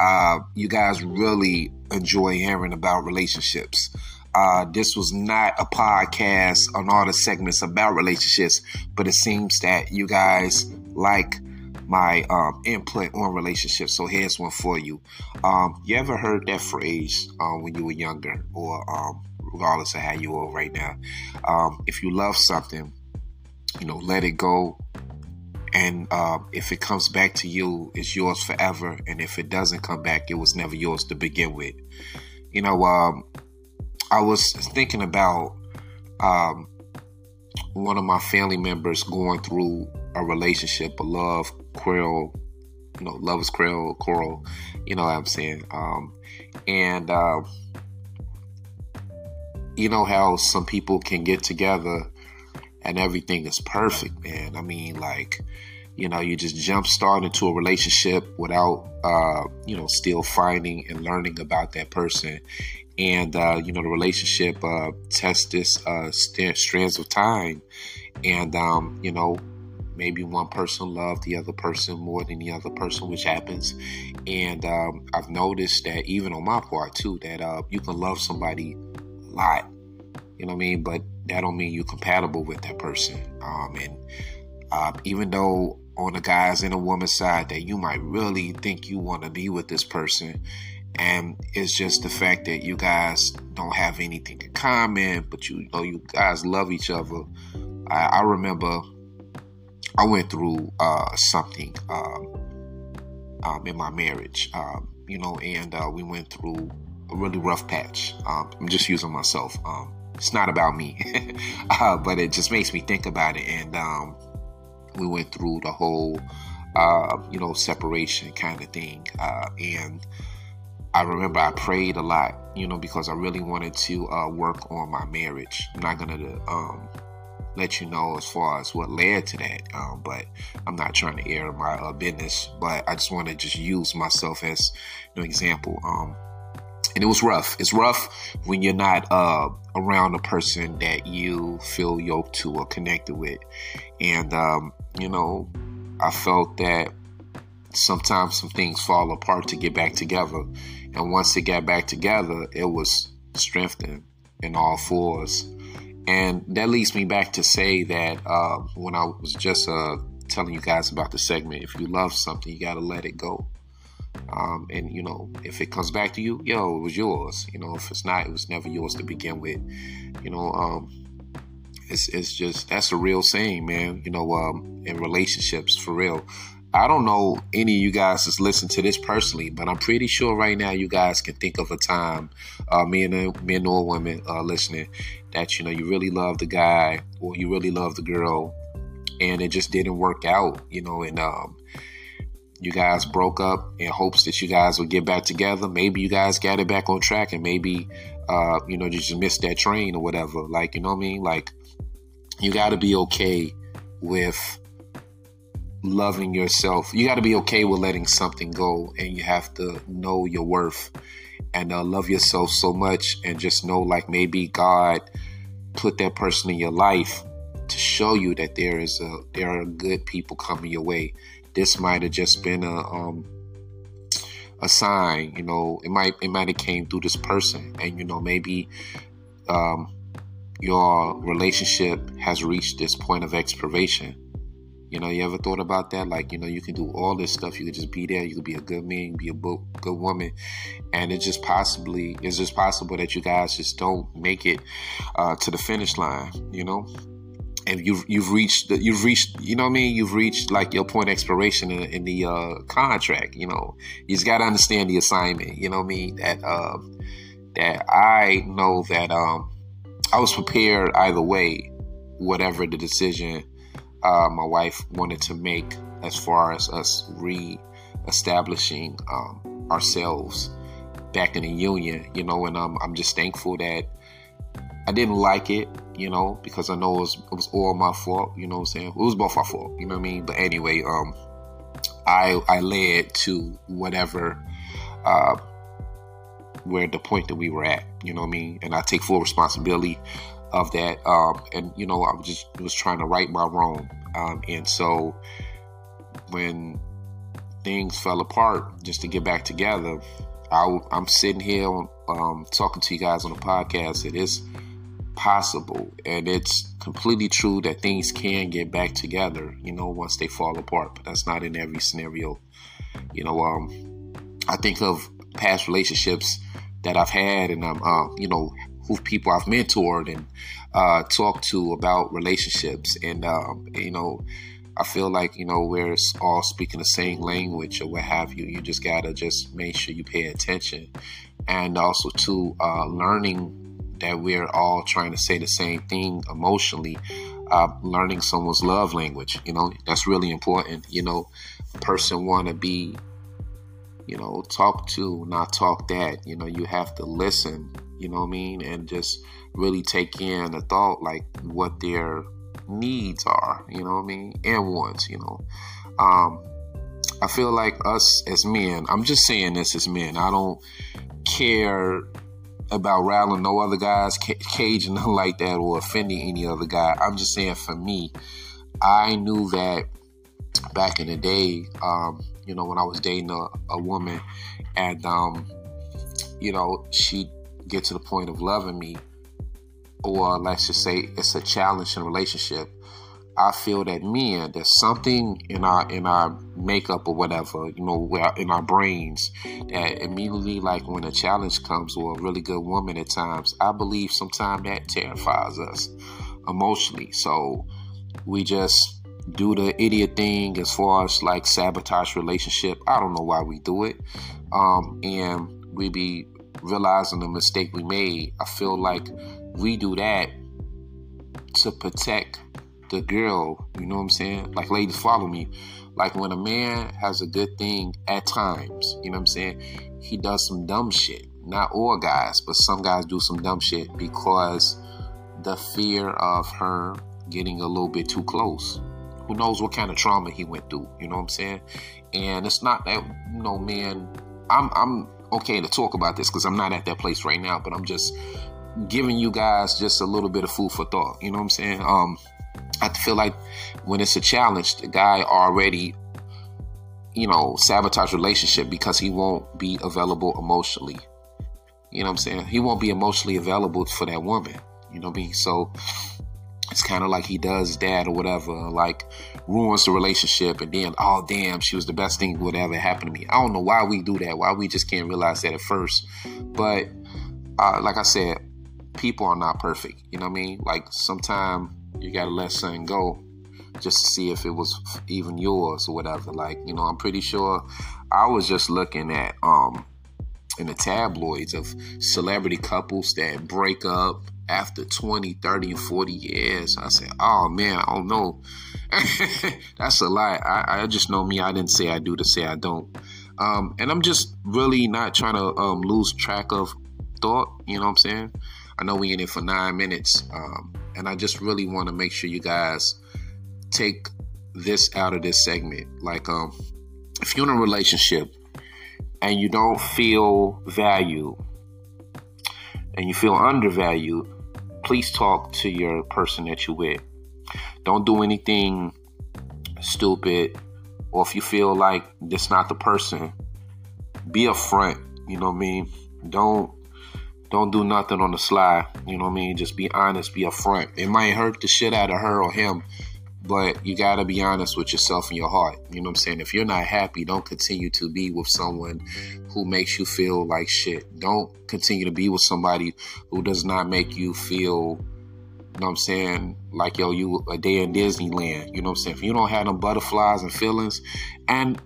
uh, you guys really enjoy hearing about relationships. Uh, this was not a podcast on all the segments about relationships, but it seems that you guys like my um, input on relationships. So here's one for you. Um, you ever heard that phrase uh, when you were younger, or um, regardless of how you are right now? Um, if you love something, you know, let it go. And uh, if it comes back to you, it's yours forever. And if it doesn't come back, it was never yours to begin with. You know, um, I was thinking about um, one of my family members going through a relationship, a love quarrel, you know, love is quarrel, quarrel, you know what I'm saying? Um, and, uh, you know how some people can get together and everything is perfect, man. I mean, like, you know, you just jump start into a relationship without, uh, you know, still finding and learning about that person and uh, you know the relationship uh, tests this uh, st- strands of time, and um, you know maybe one person loved the other person more than the other person, which happens. And um, I've noticed that even on my part too, that uh, you can love somebody a lot, you know what I mean, but that don't mean you're compatible with that person. Um, and uh, even though on the guys and a woman's side that you might really think you want to be with this person and it's just the fact that you guys don't have anything in common, but you, know you guys love each other. I, I remember I went through uh, something um, um, in my marriage, um, you know, and uh, we went through a really rough patch. Um, I'm just using myself. It's not about me, uh, but it just makes me think about it. And um, we went through the whole, uh, you know, separation kind of thing. Uh, and I remember I prayed a lot, you know, because I really wanted to uh, work on my marriage. I'm not to um, let you know as far as what led to that, um, but I'm not trying to air my uh, business. But I just want to just use myself as an example. Um, and it was rough. It's rough when you're not uh, around a person that you feel yoked to or connected with. And, um, you know, I felt that sometimes some things fall apart to get back together. And once it got back together, it was strengthened in all fours. And that leads me back to say that uh, when I was just uh, telling you guys about the segment, if you love something, you got to let it go. Um, and you know, if it comes back to you, yo, it was yours. You know, if it's not, it was never yours to begin with. You know, um, it's it's just that's a real saying, man. You know, um, in relationships, for real. I don't know any of you guys that's listened to this personally, but I'm pretty sure right now you guys can think of a time, uh, men, and men or women uh, listening, that you know you really love the guy or you really love the girl, and it just didn't work out, you know, and um, you guys broke up in hopes that you guys would get back together. Maybe you guys got it back on track, and maybe uh, you know you just missed that train or whatever. Like you know what I mean? Like you got to be okay with loving yourself. You got to be okay with letting something go, and you have to know your worth and uh, love yourself so much, and just know like maybe God put that person in your life to show you that there is a there are good people coming your way. This might have just been a um, a sign, you know. It might it might have came through this person, and you know maybe um, your relationship has reached this point of expiration you know, you ever thought about that? Like, you know, you can do all this stuff. You could just be there. You could be a good man, be a good woman, and it just possibly it's just possible that you guys just don't make it uh, to the finish line. You know, and you've you've reached the, you've reached you know what I mean. You've reached like your point of expiration in, in the uh, contract. You know, you just got to understand the assignment. You know what I mean? That uh, that I know that um, I was prepared either way, whatever the decision uh, my wife wanted to make as far as us re-establishing um, ourselves back in the union, you know, and um, I'm just thankful that I didn't like it, you know, because I know it was, it was all my fault, you know what I'm saying? It was both our fault, you know what I mean? But anyway, um, I, I led to whatever, uh, where the point that we were at, you know what I mean? And I take full responsibility of that. Um, and you know, I was just was trying to right my wrong. Um, and so when things fell apart, just to get back together, I, am sitting here um, talking to you guys on the podcast. It is possible, and it's completely true that things can get back together. You know, once they fall apart, but that's not in every scenario. You know, um, I think of past relationships that I've had, and I'm, uh, you know, who people I've mentored and uh, talked to about relationships. And, um, you know, I feel like, you know, we're all speaking the same language or what have you. You just got to just make sure you pay attention. And also, to uh, learning that we're all trying to say the same thing emotionally. Uh, learning someone's love language, you know, that's really important. You know, person want to be you know, talk to, not talk that. You know, you have to listen you know what I mean? And just really take in the thought, like what their needs are, you know what I mean? And wants, you know. Um, I feel like us as men, I'm just saying this as men, I don't care about rattling no other guys, caging nothing like that, or offending any other guy. I'm just saying for me, I knew that back in the day, um, you know, when I was dating a, a woman, and um, you know, she'd get to the point of loving me, or let's just say it's a challenge in a relationship, I feel that men, there's something in our in our makeup or whatever, you know, in our brains that immediately, like when a challenge comes or a really good woman at times, I believe sometimes that terrifies us emotionally. So we just do the idiot thing as far as like sabotage relationship. I don't know why we do it, um, and we be realizing the mistake we made, I feel like we do that to protect the girl, you know what I'm saying? Like ladies follow me. Like when a man has a good thing at times, you know what I'm saying? He does some dumb shit. Not all guys, but some guys do some dumb shit because the fear of her getting a little bit too close. Who knows what kind of trauma he went through, you know what I'm saying? And it's not that, you know, man, I'm I'm okay to talk about this because I'm not at that place right now, but I'm just giving you guys just a little bit of food for thought. You know what I'm saying? Um, I feel like when it's a challenge, the guy already, you know, sabotage relationship because he won't be available emotionally. You know what I'm saying? He won't be emotionally available for that woman. You know what I mean? So it's kind of like he does that or whatever, like ruins the relationship, and then oh damn, she was the best thing would ever happen to me. I don't know why we do that. Why we just can't realize that at first. But uh, like I said, people are not perfect. You know what I mean? Like sometimes you gotta let something go just to see if it was even yours or whatever. Like, you know, I'm pretty sure I was just looking at um in the tabloids of celebrity couples that break up after 20, 30, and 40 years. I said, oh man, I don't know. That's a lie. I, I just know me. I didn't say I do to say I don't. Um, and I'm just really not trying to um, lose track of thought. You know what I'm saying? I know we in it for nine minutes. Um, and I just really want to make sure you guys take this out of this segment. Like, um, if you're in a relationship and you don't feel valued and you feel undervalued, please talk to your person that you're with. Don't do anything stupid, or if you feel like this not the person, be upfront. You know what I mean? Don't don't do nothing on the sly. You know what I mean? Just be honest, be upfront. It might hurt the shit out of her or him, but you gotta be honest with yourself and your heart. You know what I'm saying? If you're not happy, don't continue to be with someone who makes you feel like shit. Don't continue to be with somebody who does not make you feel you know what I'm saying? Like, yo, you a day in Disneyland. You know what I'm saying? If you don't have them butterflies and feelings, and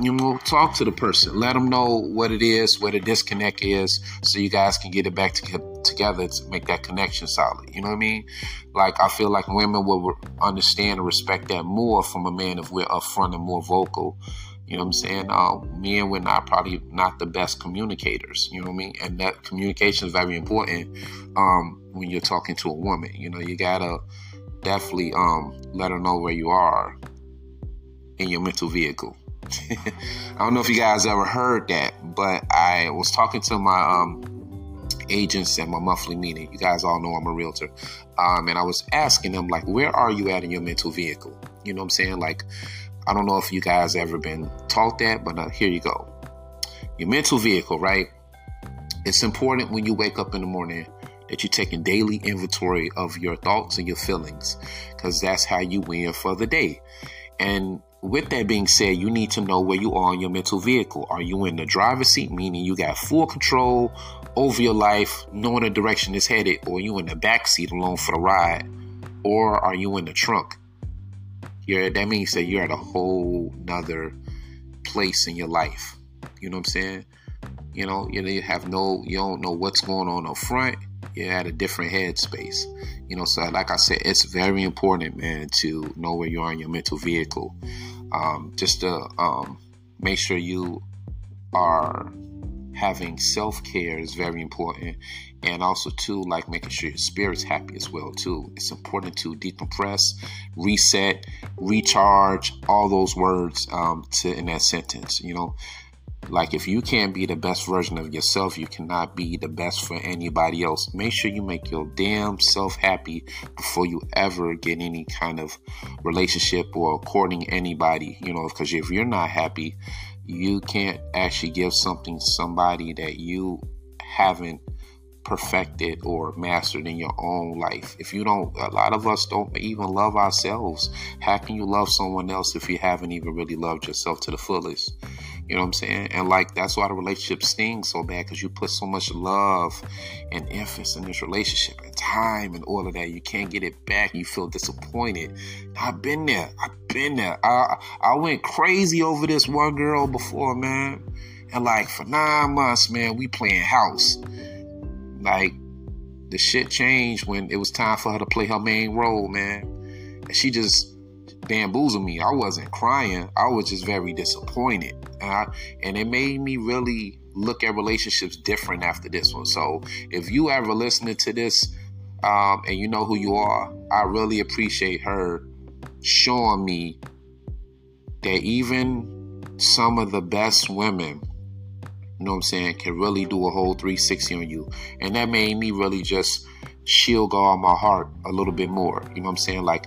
you know, talk to the person. Let them know what it is, where the disconnect is, so you guys can get it back to, together to make that connection solid. You know what I mean? Like, I feel like women will understand and respect that more from a man if we're upfront and more vocal. You know what I'm saying? Uh, men, we're not probably not the best communicators. You know what I mean? And that communication is very important um, when you're talking to a woman. You know, you gotta definitely um, let her know where you are in your mental vehicle. I don't know if you guys ever heard that, but I was talking to my um, agents at my monthly meeting. You guys all know I'm a realtor. Um, and I was asking them, like, where are you at in your mental vehicle? You know what I'm saying? Like, I don't know if you guys ever been taught that, but uh, here you go. Your mental vehicle, right? It's important when you wake up in the morning that you're taking daily inventory of your thoughts and your feelings because that's how you win for the day. And with that being said, you need to know where you are in your mental vehicle. Are you in the driver's seat, meaning you got full control over your life, knowing the direction it's headed, or you in the back seat alone for the ride, or are you in the trunk? You're, that means that you're at a whole nother place in your life. You know what I'm saying? You know, you have no, you don't know what's going on up front. You're at a different headspace. You know, so like I said, it's very important, man, to know where you are in your mental vehicle um, just to um, make sure you are having self-care is very important. And also too like making sure your spirit's happy as well too. It's important to decompress reset recharge all those words um, to in that sentence you know like if you can't be the best version of yourself, you cannot be the best for anybody else. Make sure you make your damn self happy before you ever get any kind of relationship or courting anybody, you know, because if you're not happy, you can't actually give something somebody that you haven't perfected or mastered in your own life. If you don't, a lot of us don't even love ourselves. How can you love someone else if you haven't even really loved yourself to the fullest? You know what I'm saying? And like that's why the relationship stings so bad because you put so much love and emphasis in this relationship and time and all of that. You can't get it back. You feel disappointed. I've been there. I've been there. I I went crazy over this one girl before, man. And like for nine months, man, we playing house. Like the shit changed when it was time for her to play her main role, man. And she just bamboozled me. I wasn't crying. I was just very disappointed. And, I, and it made me really look at relationships different after this one. So if you ever listening to this um, and you know who you are, I really appreciate her showing me that even some of the best women, you know what I'm saying, can really do a whole 360 on you. And that made me really just shield guard my heart a little bit more. You know what I'm saying? Like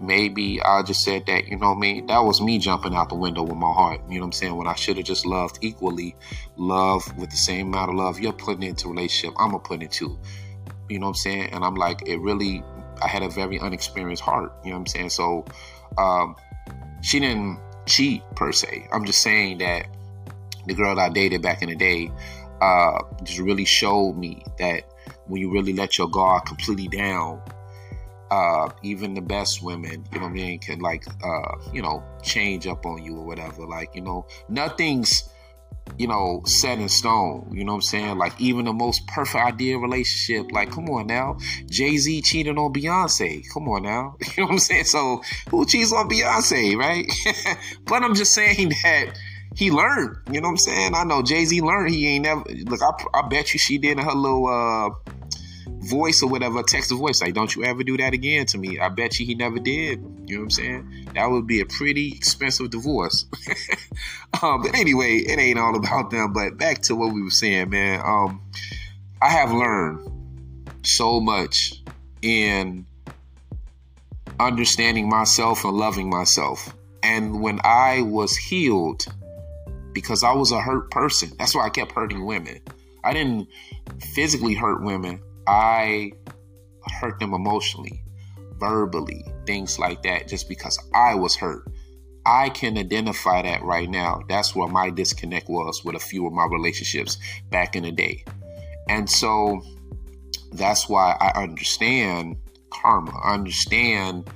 maybe I just said that, you know what I mean? That was me jumping out the window with my heart. You know what I'm saying? When I should have just loved equally, love with the same amount of love you're putting into relationship, I'm gonna put it too. You know what I'm saying? And I'm like, it really I had a very unexperienced heart. You know what I'm saying? So um, she didn't cheat per se. I'm just saying that the girl that I dated back in the day uh, just really showed me that when you really let your guard completely down, uh, even the best women, you know what I mean, can like, uh, you know, change up on you or whatever. Like, you know, nothing's, you know, set in stone. You know what I'm saying? Like, even the most perfect ideal relationship, like, come on now. Jay Z cheating on Beyonce. Come on now. You know what I'm saying? So, who cheats on Beyonce, right? but I'm just saying that he learned. You know what I'm saying? I know Jay Z learned. He ain't never, look, I, I bet you she did in her little, uh, voice or whatever, text a voice like, don't you ever do that again to me. I bet you he never did. You know what I'm saying? That would be a pretty expensive divorce. um, but anyway, it ain't all about them. But back to what we were saying, man. Um, I have learned so much in understanding myself and loving myself. And when I was healed, because I was a hurt person, that's why I kept hurting women. I didn't physically hurt women, I hurt them emotionally, verbally, things like that, just because I was hurt. I can identify that right now. That's where my disconnect was with a few of my relationships back in the day. And so that's why I understand karma. I understand,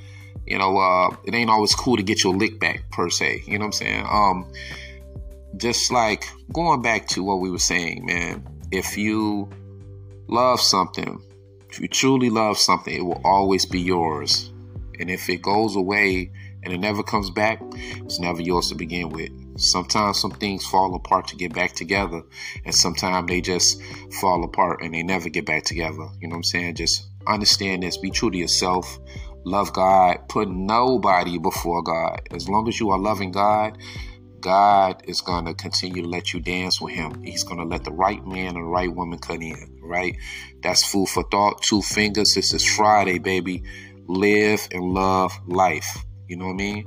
you know, uh, it ain't always cool to get your lick back per se. You know what I'm saying? Um, just like going back to what we were saying, man, if you love something, if you truly love something, it will always be yours. And if it goes away and it never comes back, it's never yours to begin with. Sometimes some things fall apart to get back together, and sometimes they just fall apart and they never get back together. You know what I'm saying? Just understand this, be true to yourself, love God, put nobody before God. As long as you are loving God, God is going to continue to let you dance with Him. He's going to let the right man and the right woman cut in, right? That's food for thought. Two fingers. This is Friday, baby. Live and love life. You know what I mean?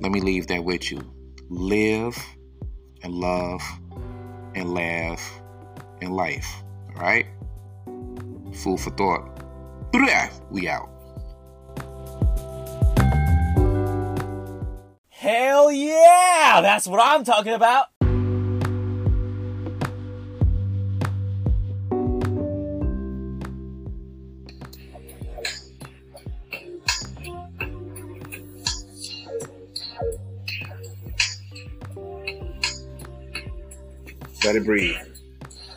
Let me leave that with you. Live and love and laugh in life. All right? Food for thought. We out. Hell yeah! That's what I'm talking about! Let it breathe.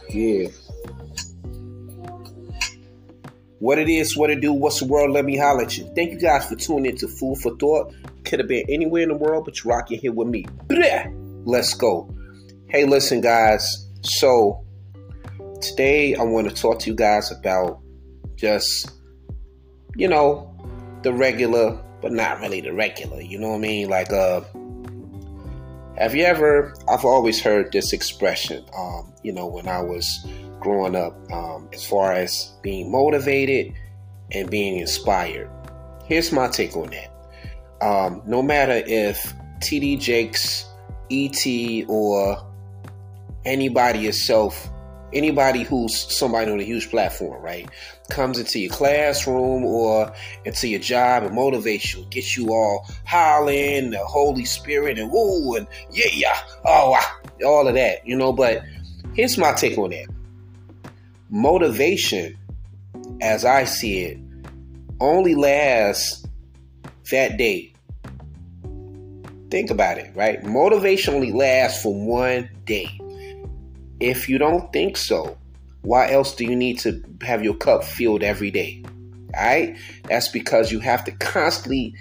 Yeah. What it is, what it do, what's the world, let me holler at you. Thank you guys for tuning in to Food for Thought. Could have been anywhere in the world, but you're rocking here with me. Let's go. Hey, listen, guys. So, today I want to talk to you guys about just, you know, the regular, but not really the regular. You know what I mean? Like, uh, have you ever? I've always heard this expression. Um, you know, when I was growing up, um, as far as being motivated and being inspired. Here's my take on that. Um, no matter if TD Jakes, ET, or anybody yourself, anybody who's somebody on a huge platform, right, comes into your classroom or into your job and motivates you, gets you all hollering, the Holy Spirit, and woo, and yeah, yeah, oh, all of that, you know. But here's my take on that motivation, as I see it, only lasts that day. Think about it, right? Motivation only lasts for one day. If you don't think so, why else do you need to have your cup filled every day? All right, that's because you have to constantly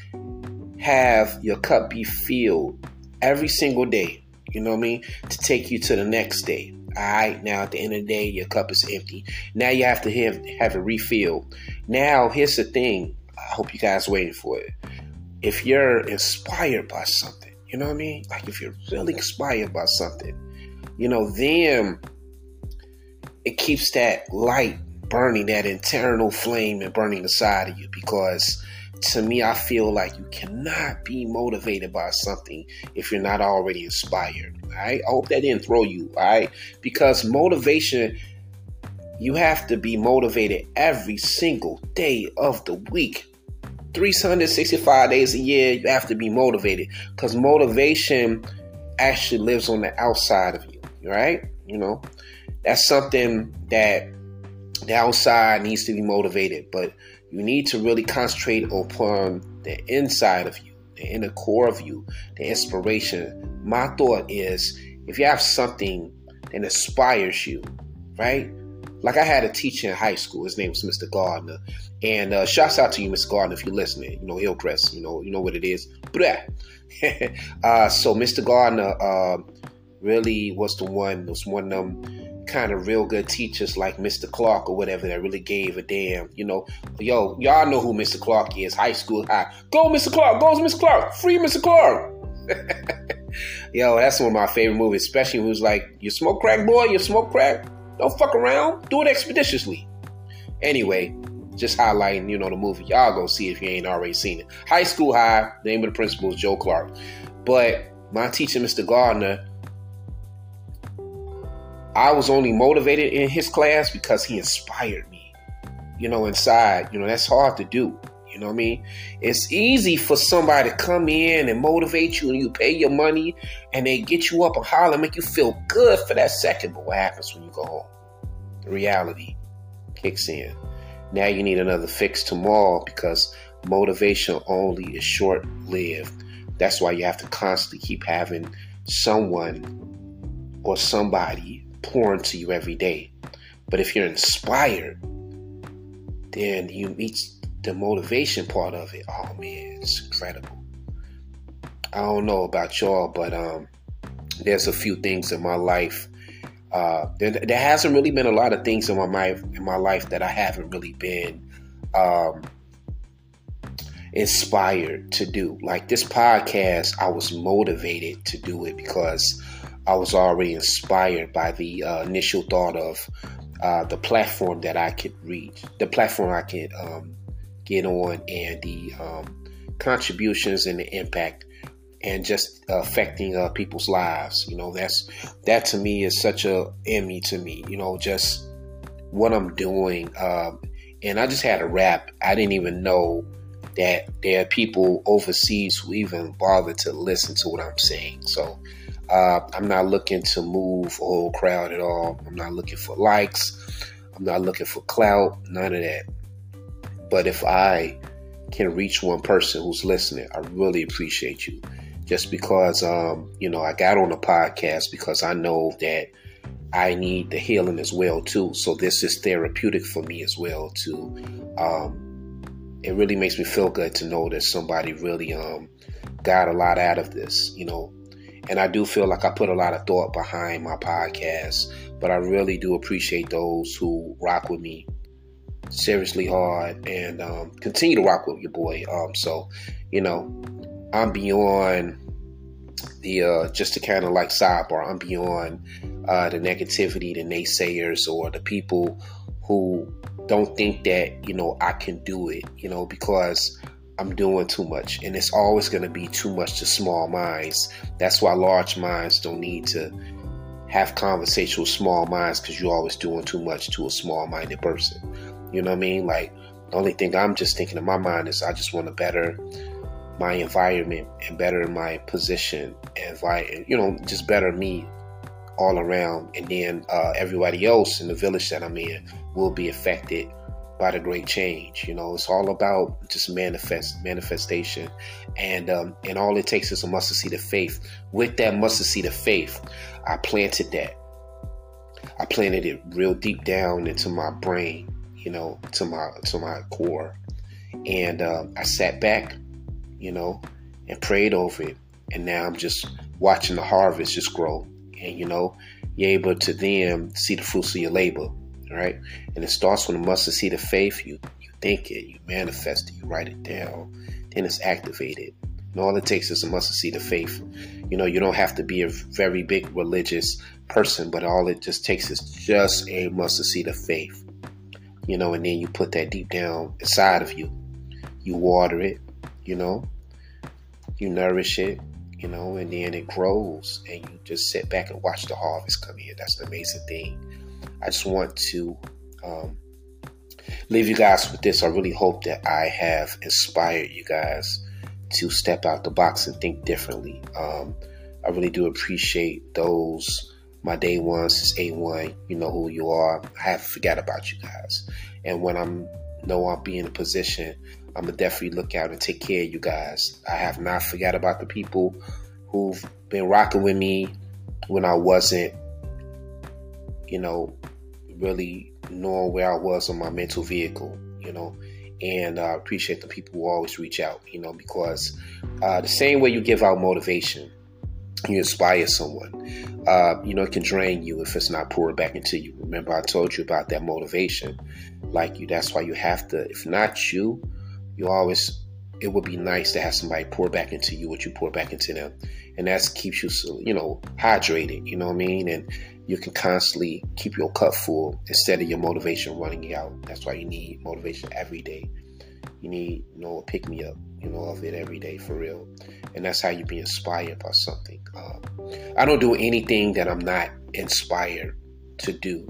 have your cup be filled every single day. You know what I mean? To take you to the next day. All right. Now at the end of the day, your cup is empty. Now you have to have have it refilled. Now here's the thing. I hope you guys waiting for it. If you're inspired by something, you know what I mean? Like if you're really inspired by something, you know, then it keeps that light burning, that internal flame and burning inside of you because to me, I feel like you cannot be motivated by something if you're not already inspired. Right? I hope that didn't throw you, right? Because motivation, you have to be motivated every single day of the week. 365 days a year, you have to be motivated because motivation actually lives on the outside of you, right? You know, that's something that the outside needs to be motivated, but you need to really concentrate upon the inside of you, the inner core of you, the inspiration. My thought is if you have something that inspires you, right? Like I had a teacher in high school. His name was Mr. Gardner, and uh, shouts out to you, Mr. Gardner, if you're listening. You know Hillcrest. You know you know what it is. uh, so Mr. Gardner uh, really was the one. Was one of them kind of real good teachers like Mr. Clark or whatever that really gave a damn. You know, yo, y'all know who Mr. Clark is, high school high. Go, Mr. Clark, Go, Mr. Clark, free Mr. Clark. yo, that's one of my favorite movies, especially when it was like, you smoke crack, boy, you smoke crack. Don't fuck around, do it expeditiously. Anyway, just highlighting, you know, the movie. Y'all go see if you ain't already seen it. High School High, name of the principal is Joe Clark. But my teacher, Mr. Gardner, I was only motivated in his class because he inspired me. You know, inside, you know, that's hard to do. You know what I mean? It's easy for somebody to come in and motivate you and you pay your money and they get you up and holler, make you feel good for that second. But what happens when you go home? The reality kicks in. Now you need another fix tomorrow because motivation only is short lived. That's why you have to constantly keep having someone or somebody pour into you every day. But if you're inspired, then you meet the motivation part of it. Oh man, it's incredible. I don't know about y'all, but um, there's a few things in my life. Uh, there, there, hasn't really been a lot of things in my life in my life that I haven't really been um, inspired to do. Like this podcast, I was motivated to do it because I was already inspired by the uh, initial thought of uh, the platform that I could reach, the platform I could um, get on, and the um, contributions and the impact, and just affecting uh, people's lives. You know, that's that to me is such a emmy to me. You know, just what I'm doing, um, and I just had a rap. I didn't even know that there are people overseas who even bother to listen to what I'm saying. So uh, I'm not looking to move a whole crowd at all. I'm not looking for likes. I'm not looking for clout. None of that. But if I can reach one person who's listening, I really appreciate you. Just because, um, you know, I got on the podcast because I know that I need the healing as well too. So this is therapeutic for me as well too. Um, it really makes me feel good to know that somebody really um, got a lot out of this. You know, and I do feel like I put a lot of thought behind my podcast, but I really do appreciate those who rock with me seriously hard and um, continue to rock with your boy. Um, so, you know, I'm beyond the uh, just to kind of like sidebar. I'm beyond uh, the negativity, the naysayers, or the people who don't think that you know I can do it. You know, because I'm doing too much. And it's always going to be too much to small minds. That's why large minds don't need to have conversation with small minds because you're always doing too much to a small minded person. You know what I mean? Like, the only thing I'm just thinking in my mind is I just want to better my environment and better my position and, you know, just better me all around. And then uh, everybody else in the village that I'm in will be affected by the great change. You know, it's all about just manifest manifestation, and um, and all it takes is a mustard seed of faith. With that mustard seed of faith, I planted that. I planted it real deep down into my brain. you know, to my to my core. And um, I sat back, you know, and prayed over it. And now I'm just watching the harvest just grow. And you know, you're able to then see the fruits of your labor, right? And it starts when the mustard seed of faith. You you think it, you manifest it, you write it down, then it's activated. And all it takes is a mustard seed of faith. You know, you don't have to be a very big religious person, but all it just takes is just a mustard seed of faith. You know, and then you put that deep down inside of you. You water it, you know, you nourish it, you know, and then it grows and you just sit back and watch the harvest come in. That's an amazing thing. I just want to um, leave you guys with this. I really hope that I have inspired you guys to step out the box and think differently. Um, I really do appreciate those my day ones is A1. You know who you are. I haven't forgot about you guys. And when I'm know I'll be in a position, I'm gonna definitely look out and take care of you guys. I have not forgot about the people who've been rocking with me when I wasn't, you know, really knowing where I was on my mental vehicle, you know. And I uh, appreciate the people who always reach out, you know, because uh, the same way you give out motivation, you inspire someone. Uh, you know, it can drain you if it's not poured back into you. Remember, I told you about that motivation. Like you, that's why you have to. If not you, you always. It would be nice to have somebody pour back into you what you pour back into them, and that keeps you, you know, hydrated. You know what I mean? And you can constantly keep your cup full instead of your motivation running out. That's why you need motivation every day. You need, you know, a pick me up, you know, of it every day for real. And that's how you be inspired by something. Um, I don't do anything that I'm not inspired to do.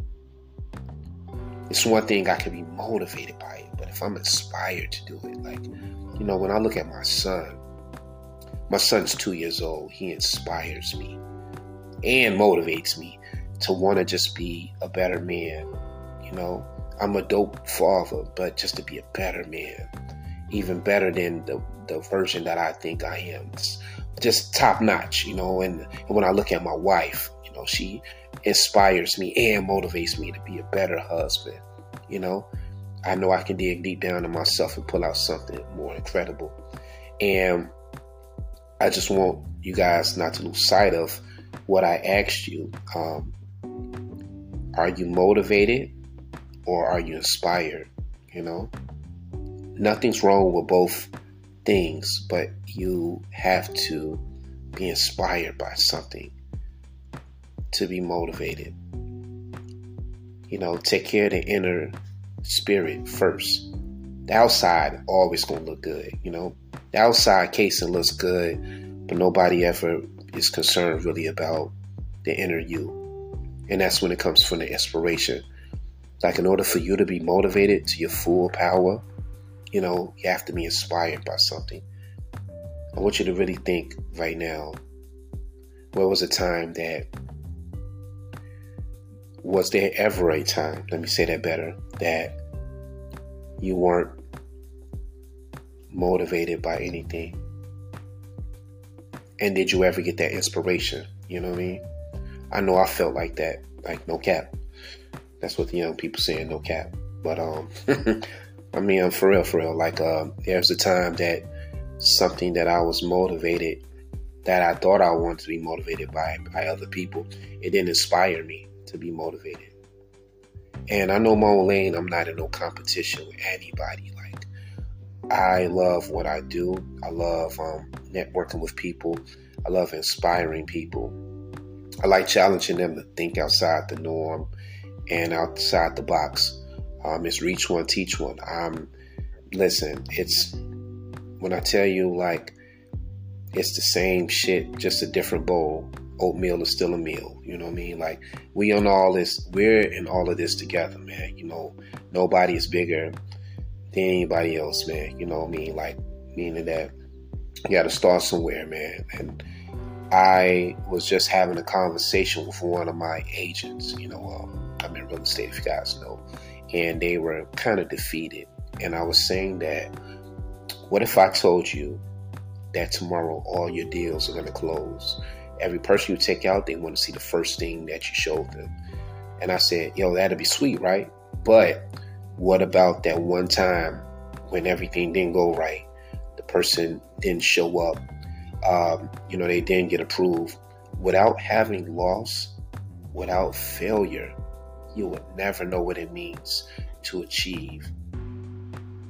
It's one thing I can be motivated by it, but if I'm inspired to do it, like, you know, when I look at my son, my son's two years old, he inspires me and motivates me to want to just be a better man. You know, I'm a dope father, but just to be a better man, even better than the, the version that I think I am. It's just top notch, you know. And, and when I look at my wife, you know, she inspires me and motivates me to be a better husband. You know, I know I can dig deep down in myself and pull out something more incredible. And I just want you guys not to lose sight of what I asked you. Um, are you motivated or are you inspired? You know, nothing's wrong with both things, but you have to be inspired by something to be motivated. You know, take care of the inner spirit first. The outside always gonna look good, you know. The outside casing looks good, but nobody ever is concerned really about the inner you. And that's when it comes from the inspiration. Like, in order for you to be motivated to your full power, you know, you have to be inspired by something. I want you to really think right now where was a time that, was there ever a time, let me say that better, that you weren't motivated by anything? And did you ever get that inspiration? You know what I mean? I know I felt like that, like no cap. That's what the young people saying, no cap. But um, I mean, I'm for real, for real. Like uh, there's a time that something that I was motivated, that I thought I wanted to be motivated by by other people, it didn't inspire me to be motivated. And I know my own lane. I'm not in no competition with anybody. Like I love what I do. I love um, networking with people. I love inspiring people. I like challenging them to think outside the norm and outside the box. Um, it's reach one, teach one. Um, listen, it's when I tell you like it's the same shit, just a different bowl. Oatmeal is still a meal. You know what I mean? Like we on all this, we're in all of this together, man. You know, nobody is bigger than anybody else, man. You know what I mean? Like meaning that you got to start somewhere, man. And I was just having a conversation with one of my agents. You know, um, I'm in real estate, if you guys know, and they were kind of defeated. And I was saying that, what if I told you that tomorrow all your deals are going to close? Every person you take out, they want to see the first thing that you showed them. And I said, yo, that'd be sweet, right? But What about that one time when everything didn't go right? The person didn't show up. Um, you know, they didn't get approved. Without having loss, without failure, you would never know what it means to achieve.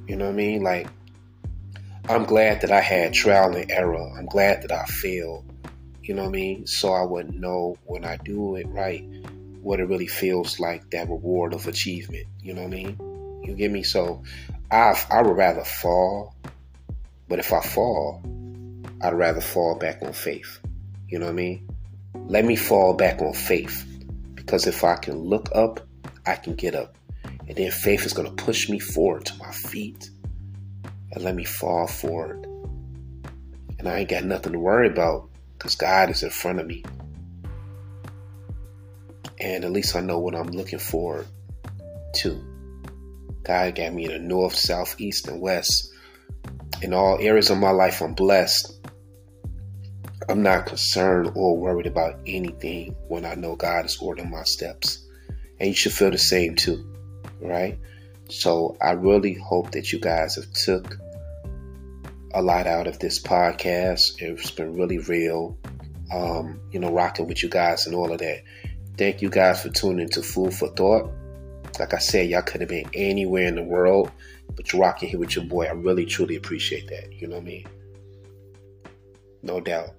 You know what I mean? Like, I'm glad that I had trial and error. I'm glad that I failed. You know what I mean? So I would know when I do it right what it really feels like that reward of achievement. You know what I mean? You get me? So I I would rather fall, but if I fall, I'd rather fall back on faith. You know what I mean? Let me fall back on faith because if I can look up, I can get up. And then faith is going to push me forward to my feet and let me fall forward. And I ain't got nothing to worry about because God is in front of me. And at least I know what I'm looking forward to. God got me in the north, south, east, and west. In all areas of my life, I'm blessed. I'm not concerned or worried about anything when I know God is ordering my steps. And you should feel the same too, right? So I really hope that you guys have took a lot out of this podcast. It's been really real. Um, you know, rocking with you guys and all of that. Thank you guys for tuning to Food for Thought. Like I said, y'all could have been anywhere in the world, but you're rocking here with your boy. I really truly appreciate that. You know what I mean? No doubt.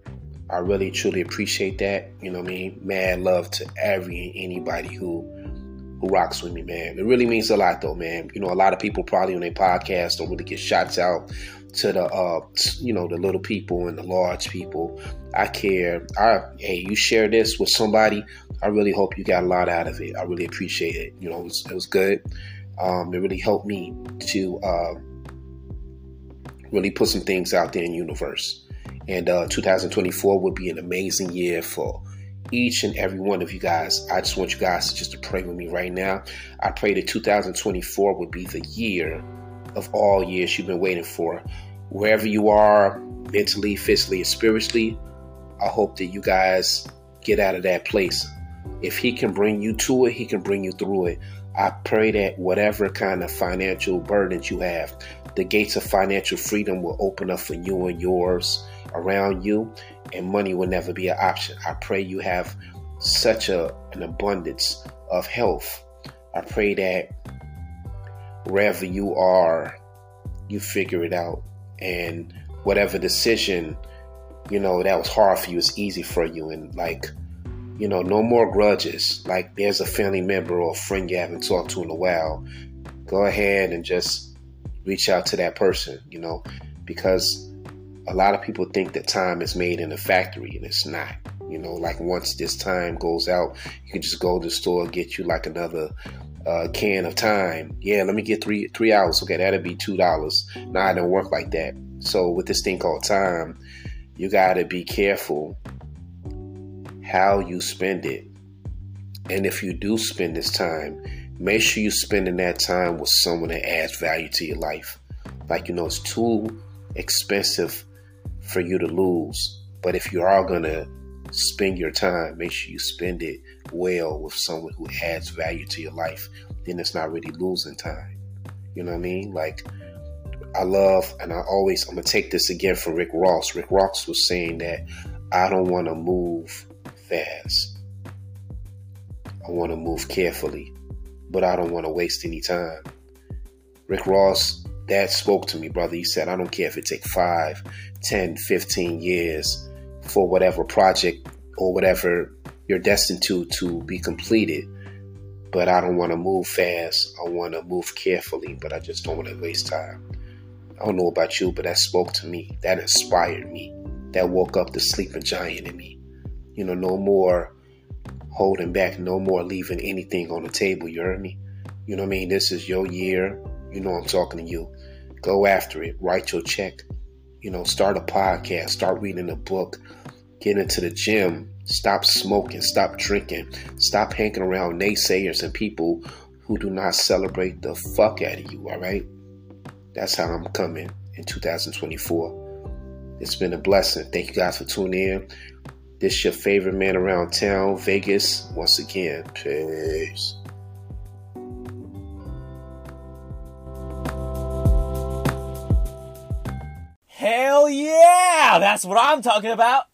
I really truly appreciate that. You know what I mean? Mad love to every and anybody who who rocks with me, man. It really means a lot though, man. You know, a lot of people probably on their podcast don't really get shots out to the uh you know the little people and the large people. I care. I hey, you share this with somebody. I really hope you got a lot out of it. I really appreciate it. You know, it was, it was good. Um, it really helped me to uh, really put some things out there in universe. And uh, 2024 would be an amazing year for each and every one of you guys. I just want you guys just to pray with me right now. I pray that 2024 would be the year of all years you've been waiting for. Wherever you are, mentally, physically, and spiritually, I hope that you guys get out of that place. If He can bring you to it, He can bring you through it. I pray that whatever kind of financial burdens you have, the gates of financial freedom will open up for you and yours around you, and money will never be an option. I pray you have such a, an abundance of health. I pray that wherever you are, you figure it out. And whatever decision, you know, that was hard for you is easy for you. And like, you know, no more grudges. Like there's a family member or a friend you haven't talked to in a while. Go ahead and just reach out to that person, you know, because a lot of people think that time is made in a factory and it's not. You know, like once this time goes out, you can just go to the store get you like another uh, can of time. Yeah, let me get three three hours. Okay, that'll be two dollars. Nah, it don't work like that. So with this thing called time, you gotta be careful how you spend it. And if you do spend this time, make sure you're spending that time with someone that adds value to your life. Like you know, it's too expensive for you to lose. But if you are gonna spend your time, make sure you spend it well with someone who adds value to your life. Then it's not really losing time. You know what I mean? Like, I love, and I always, I'm gonna take this again from Rick Ross. Rick Ross was saying that I don't want to move fast. I want to move carefully, but I don't want to waste any time. Rick Ross, that spoke to me, brother. He said, I don't care if it take five, 10, 15 years for whatever project or whatever you're destined to to be completed. But I don't want to move fast. I want to move carefully, but I just don't want to waste time. I don't know about you, but that spoke to me. That inspired me. That woke up the sleeping giant in me. You know, no more holding back, no more leaving anything on the table. You heard me? You know what I mean? This is your year. You know I'm talking to you. Go after it. Write your check. You know, start a podcast, start reading a book, get into the gym, Stop smoking, stop drinking, stop hanging around naysayers and people who do not celebrate the fuck out of you, all right? That's how I'm coming in 2024. It's been a blessing. Thank you guys for tuning in. This your favorite man around town, Vegus. Once again, peace. Hell yeah! That's what I'm talking about.